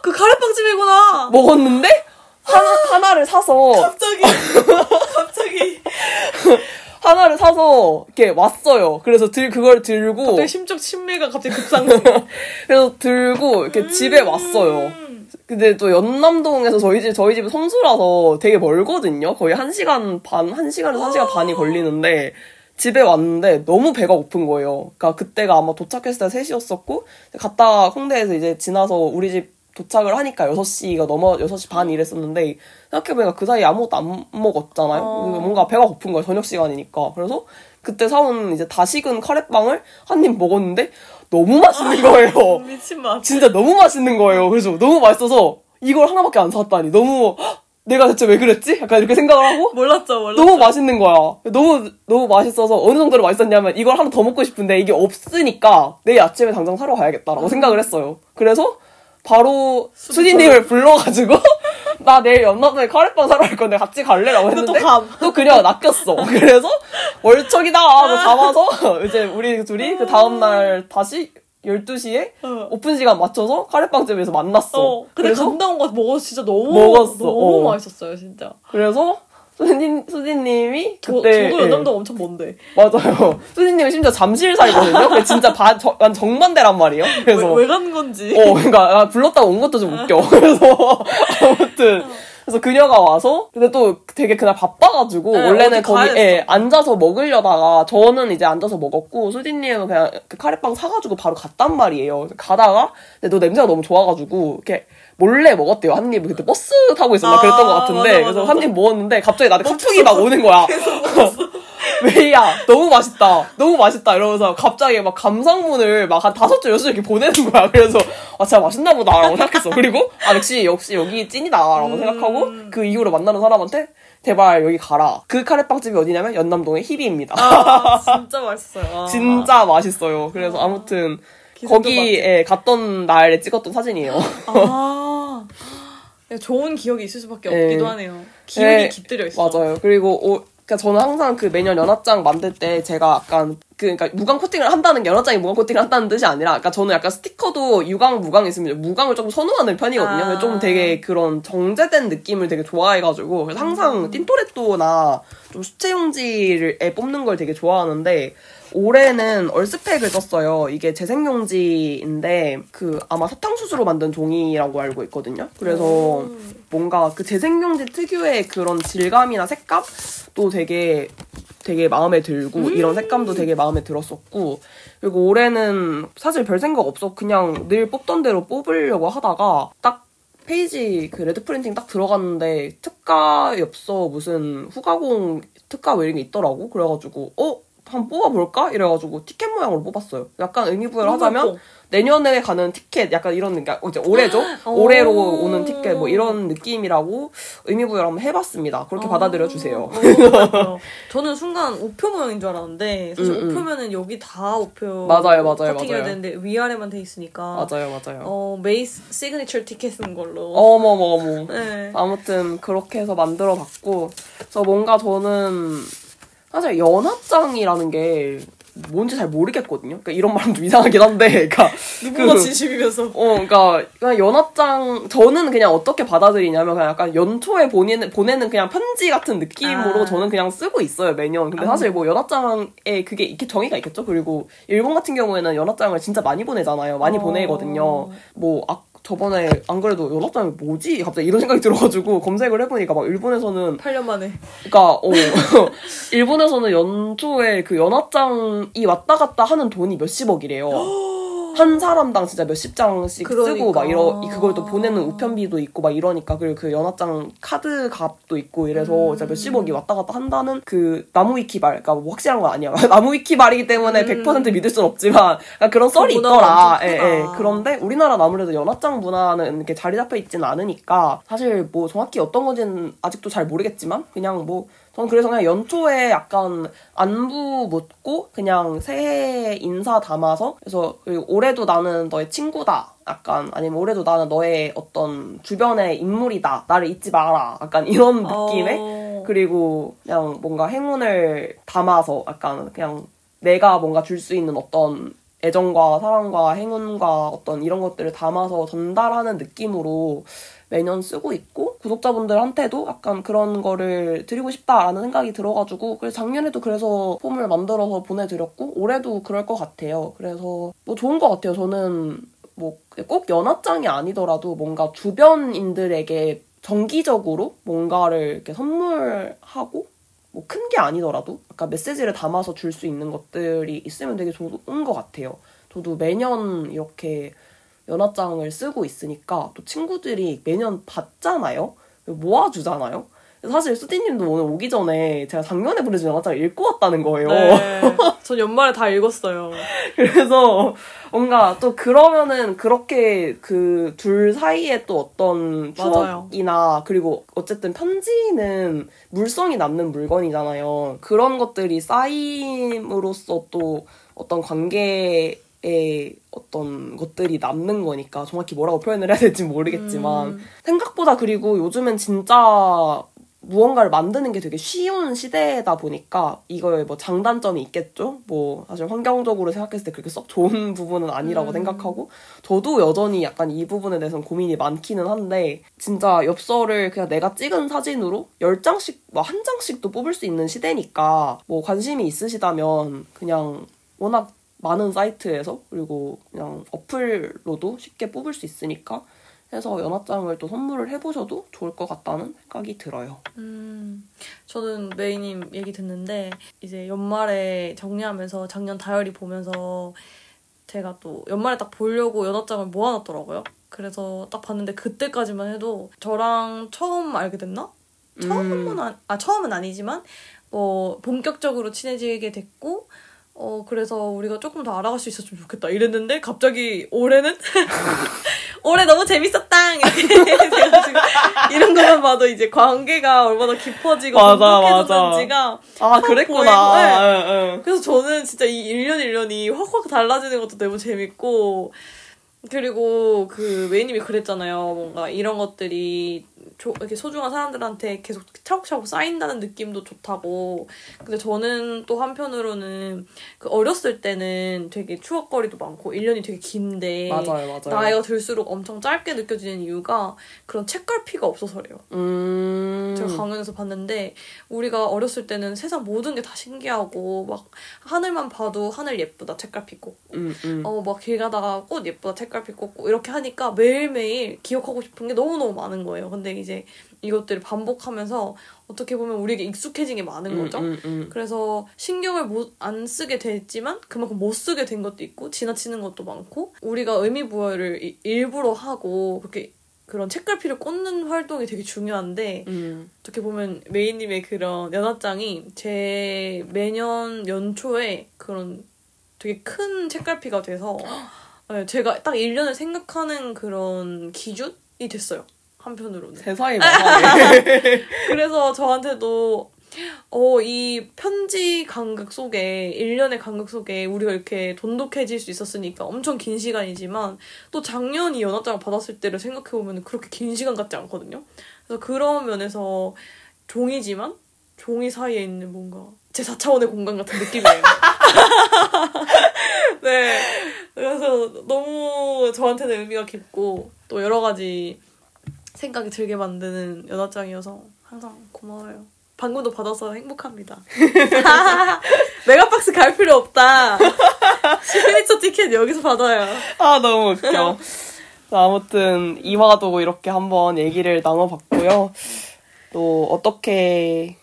그 가래빵집이구나. 먹었는데 하나, 하나 를 사서 갑자기 갑자기 하나를 사서 이렇게 왔어요. 그래서 들 그걸 들고 갑자기 심적 친밀감 갑자기 급상승. 그래서 들고 이렇게 집에 왔어요. 음. 근데 또 연남동에서 저희 집 저희 집이 성수라서 되게 멀거든요. 거의 1시간 반, 1시간에서 1시간 반이 걸리는데 집에 왔는데 너무 배가 고픈 거예요. 그러니까 그때가 아마 도착했을 때 3시였었고 갔다가 홍대에서 이제 지나서 우리 집 도착을 하니까 6시가 넘어 6시 반 이랬었는데 생각해보니까 그 사이에 아무것도 안 먹었잖아요. 어. 뭔가 배가 고픈 거예요. 저녁 시간이니까. 그래서 그때 사온 이제 다 식은 카레빵을 한 입 먹었는데 너무 맛있는 거예요. 미친 맛. 진짜 너무 맛있는 거예요. 그래서 너무 맛있어서 이걸 하나밖에 안 샀다니 너무 헉, 내가 대체 왜 그랬지? 약간 이렇게 생각을 하고 몰랐죠, 몰랐죠. 너무 맛있는 거야. 너무 너무 맛있어서 어느 정도로 맛있었냐면 이걸 하나 더 먹고 싶은데 이게 없으니까 내일 아침에 당장 사러 가야겠다라고 생각을 했어요. 그래서 바로 수진님을 불러가지고 나 내일 연남동에 카레빵 사러 갈 건데 같이 갈래라고 이거 또 했는데 감. 또 그녀가 낚였어. 그래서 월척이다 하고 잡아서 이제 우리 둘이 그 다음 날 다시 12시에 어. 오픈 시간 맞춰서 카레빵집에서 만났어. 어. 근데 그래서 감당 거 먹어서 진짜 너무 먹었어, 너무 어. 맛있었어요, 진짜. 그래서 수진 수진님이 저, 그때 저도 예, 연남동 엄청 먼데. 맞아요. 수진님이 심지어 잠실 살거든요. 근데 진짜 바, 저, 완 정반대란 말이에요. 그래서 왜간 건지. 어, 그러니까 아, 불렀다가 온 것도 좀 웃겨. 그래서 아무튼 그래서 그녀가 와서 근데 또 되게 그날 바빠가지고 네, 원래는 거기 했어. 앉아서 먹으려다가 저는 이제 앉아서 먹었고 수진님은 그냥 그 카레빵 사가지고 바로 갔단 말이에요. 가다가 근데 너 냄새가 너무 좋아가지고 이렇게 몰래 먹었대요. 한 입을 그때 버스 타고 있었나 아, 그랬던 것 같은데. 맞아, 맞아, 그래서. 한 입 먹었는데 갑자기 나한테 카톡이 막 오는 거야. 메이야? 너무 맛있다. 너무 맛있다. 이러면서 갑자기 막 감상문을 막 한 다섯 줄 여섯 줄 이렇게 보내는 거야. 그래서 아 진짜 맛있나 보다라고 생각했어. 그리고 아 역시 역시 여기 찐이다라고 생각하고 그 이후로 만나는 사람한테 제발 여기 가라. 그 카레빵집이 어디냐면 연남동의 희비입니다. 아, 진짜 맛있어요. 아. 진짜 맛있어요. 그래서 아무튼 거기에 갔던 날에 찍었던 사진이에요 아. 네, 좋은 기억이 있을 수밖에 네. 없기도 하네요. 기운이 네, 깃들여 있어. 맞아요. 그리고 오, 그러니까 저는 항상 그 매년 연합장 만들 때 제가 약간 그 그러니까 무광 코팅을 한다는 게 연합장이 무광 코팅을 한다는 뜻이 아니라 그러니까 저는 약간 스티커도 유광 무광 있으면 무광을 조금 선호하는 편이거든요. 아. 그래서 좀 되게 그런 정제된 느낌을 되게 좋아해가지고 그래서 항상 음. 틴토레토나 좀 수채용지에 뽑는 걸 되게 좋아하는데 올해는 얼스팩을 썼어요. 이게 재생용지인데 그 아마 사탕수수로 만든 종이라고 알고 있거든요. 그래서 뭔가 그 재생용지 특유의 그런 질감이나 색감도 되게 되게 마음에 들고 이런 색감도 되게 마음에 들었었고 그리고 올해는 사실 별 생각 없어. 그냥 늘 뽑던 대로 뽑으려고 하다가 딱 페이지 그 레드 프린팅 딱 들어갔는데 특가 엽서 무슨 후가공 특가 뭐 이런 게 있더라고. 그래가지고 어 한번 뽑아볼까 이래가지고 티켓 모양으로 뽑았어요 약간 의미부여를 하자면. 내년에 가는 티켓 약간 이런 그러니까 이제 올해죠 오. 올해로 오는 티켓 뭐 이런 느낌이라고 의미부여를 한번 해봤습니다 그렇게 아. 받아들여 주세요. 저는 순간 우표 모양인 줄 알았는데 사실 음, 음. 우표면은 여기 다 우표 맞아요, 맞아요, 커팅해야 맞아요. 되는데 위아래만 돼 있으니까 맞아요 맞아요 어 메이스 시그니처 티켓인 걸로 어머머머 네. 아무튼 그렇게 해서 만들어 봤고 그래서 뭔가 저는 사실 연합장이라는 게 뭔지 잘 모르겠거든요. 그러니까 이런 말은 좀 이상하긴 한데, 그러니까 누구나 그- 진심이면서 어, 그러니까 그냥 연합장 저는 그냥 어떻게 받아들이냐면 그냥 약간 연초에 보내는 보내는 그냥 편지 같은 느낌으로 아. 저는 그냥 쓰고 있어요 매년. 근데 사실 뭐 연합장에 그게 이렇게 정의가 있겠죠. 그리고 일본 같은 경우에는 연합장을 진짜 많이 보내잖아요. 많이 어. 보내거든요. 뭐 아, 저번에 안 그래도 연합장이 뭐지? 갑자기 이런 생각이 들어가지고 검색을 해보니까 막 일본에서는 8년 만에 그러니까 어 일본에서는 연초에 그 연합장이 왔다 갔다 하는 돈이 몇십억이래요. 한 사람당 진짜 몇십 장씩 쓰고 그러니까. 막 이러 이- 그걸 또 보내는 우편비도 있고 막 이러니까 그리고 그 연합장 카드 값도 있고 이래서 음. 진짜 몇십억이 왔다 갔다 한다는 그 나무 위키발 그러니까 뭐 확실한 건 아니야 나무 위키발이기 때문에 음. 100% 믿을 순 없지만 그러니까 그런 썰이 문화가 있더라. 예. 예. 그런데 우리나라는 아무래도 연합장 문화는 이렇게 자리 잡혀 있지는 않으니까 사실 뭐 정확히 어떤 건지는 아직도 잘 모르겠지만 그냥 뭐 저는 그래서 그냥 연초에 약간 안부 묻고 그냥 새해 인사 담아서 그래서 그리고 올해도 나는 너의 친구다. 약간 아니면 올해도 나는 너의 어떤 주변의 인물이다. 나를 잊지 마라. 약간 이런 느낌의 어. 그리고 그냥 뭔가 행운을 담아서 약간 그냥 내가 뭔가 줄 수 있는 어떤 애정과 사랑과 행운과 어떤 이런 것들을 담아서 전달하는 느낌으로 매년 쓰고 있고 구독자분들한테도 약간 그런 거를 드리고 싶다라는 생각이 들어가지고 그래서 작년에도 그래서 폼을 만들어서 보내드렸고 올해도 그럴 것 같아요. 그래서 뭐 좋은 것 같아요. 저는 뭐 꼭 연합장이 아니더라도 뭔가 주변인들에게 정기적으로 뭔가를 이렇게 선물하고 뭐 큰 게 아니더라도 약간 메시지를 담아서 줄 수 있는 것들이 있으면 되게 좋은 것 같아요. 저도 매년 이렇게 연합장을 쓰고 있으니까 또 친구들이 매년 받잖아요. 모아주잖아요. 사실 수디님도 오늘 오기 전에 제가 작년에 보내준 연합장을 읽고 왔다는 거예요. 네. 전 연말에 다 읽었어요. 그래서 뭔가 또 그러면은 그렇게 그 둘 사이에 또 어떤 맞아요. 추억이나 그리고 어쨌든 편지는 물성이 남는 물건이잖아요. 그런 것들이 쌓임으로써 또 어떤 관계 에 어떤 것들이 남는 거니까 정확히 뭐라고 표현을 해야 될지 모르겠지만 음. 생각보다 그리고 요즘은 진짜 무언가를 만드는 게 되게 쉬운 시대다 보니까 이거에 뭐 장단점이 있겠죠. 뭐 사실 환경적으로 생각했을 때 그렇게 썩 좋은 부분은 아니라고 음. 생각하고 저도 여전히 약간 이 부분에 대해서는 고민이 많기는 한데 진짜 엽서를 그냥 내가 찍은 사진으로 10장씩 뭐 한 장씩도 뽑을 수 있는 시대니까 뭐 관심이 있으시다면 그냥 워낙 많은 사이트에서 그리고 그냥 어플로도 쉽게 뽑을 수 있으니까 해서 연합장을 또 선물을 해보셔도 좋을 것 같다는 생각이 들어요. 음, 저는 메이님 얘기 듣는데 이제 연말에 정리하면서 작년 다이어리 보면서 제가 또 연말에 딱 보려고 연합장을 모아놨더라고요. 그래서 딱 봤는데 그때까지만 해도 저랑 처음 알게 됐나? 처음은 음. 아, 아 처음은 아니지만 뭐 본격적으로 친해지게 됐고 어 그래서 우리가 조금 더 알아갈 수 있었으면 좋겠다 이랬는데 갑자기 올해는 올해 너무 재밌었다 이렇게 돼가지고 이런 것만 봐도 이제 관계가 얼마나 깊어지고 맞아, 돈독해졌는지가 아, 확 그랬구나. 네. 응, 응. 그래서 저는 진짜 이 1년 1년이 확확 달라지는 것도 너무 재밌고 그리고 그 메이님이 그랬잖아요. 뭔가 이런 것들이 조, 이렇게 소중한 사람들한테 계속 차곡차곡 쌓인다는 느낌도 좋다고. 근데 저는 또 한편으로는 그 어렸을 때는 되게 추억거리도 많고 1년이 되게 긴데 맞아요, 맞아요. 나이가 들수록 엄청 짧게 느껴지는 이유가 그런 책갈피가 없어서래요. 음. 제가 강연에서 봤는데 우리가 어렸을 때는 세상 모든 게 다 신기하고 막 하늘만 봐도 하늘 예쁘다 책갈피 꽂고 음, 음. 어막길 가다가 꽃 예쁘다 책갈피 꽂고 이렇게 하니까 매일매일 기억하고 싶은 게 너무너무 많은 거예요. 근데 이제 이것들을 반복하면서 어떻게 보면 우리에게 익숙해진 게 많은 거죠. 음, 음. 그래서 신경을 못, 안 쓰게 됐지만 그만큼 못 쓰게 된 것도 있고 지나치는 것도 많고 우리가 의미 부여를 이- 일부러 하고 그렇게 그런 책갈피를 꽂는 활동이 되게 중요한데 음. 어떻게 보면 메이님의 그런 연합장이 제 매년 연초에 그런 되게 큰 책갈피가 돼서 네, 제가 딱 1년을 생각하는 그런 기준이 됐어요. 한편으로는. 세상에. 그래서 저한테도 어, 이 편지 간극 속에, 1년의 간극 속에 우리가 이렇게 돈독해질 수 있었으니까 엄청 긴 시간이지만 또 작년 이 연합장을 받았을 때를 생각해보면 그렇게 긴 시간 같지 않거든요. 그래서 그런 면에서 종이지만 종이 사이에 있는 뭔가 제 4차원의 공간 같은 느낌이에요. 네. 그래서 너무 저한테는 의미가 깊고 또 여러 가지 생각이 들게 만드는 연하장이어서 항상 고마워요. 방금도 받아서 행복합니다. 메가박스 갈 필요 없다. 시그니처 티켓 여기서 받아요. 아, 너무 웃겨. 자, 아무튼, 2화도 이렇게 한번 얘기를 나눠봤고요. 또, 어떻게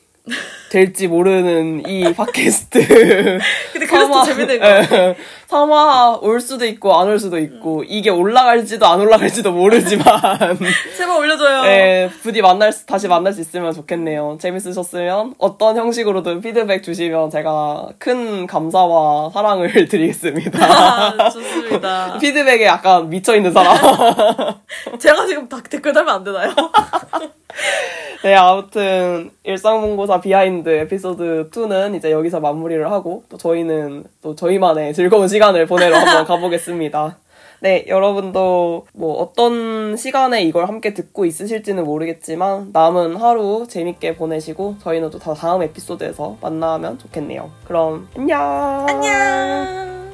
될지 모르는 이 팟캐스트. 근데 그래서 또 재밌는 거. 예. 3화 올 수도 있고, 안 올 수도 있고, 이게 올라갈지도 안 올라갈지도 모르지만, 제발 올려줘요. 예, 부디 만날, 수- 다시 만날 수 있으면 좋겠네요. 재밌으셨으면 어떤 형식으로든 피드백 주시면 제가 큰 감사와 사랑을 드리겠습니다. 아, 좋습니다. 피드백에 약간 미쳐 있는 사람. 제가 지금 다 댓글 달면 안 되나요? 네, 아무튼, 일상본고사 behind 에피소드 2는 이제 여기서 마무리를 하고, 또 저희는 또 저희만의 즐거운 시간을 보내러 한번 가보겠습니다. 네, 여러분도 뭐 어떤 시간에 이걸 함께 듣고 있으실지는 모르겠지만, 남은 하루 재밌게 보내시고, 저희는 또다 다음 에피소드에서 만나면 좋겠네요. 그럼, 안녕! 안녕.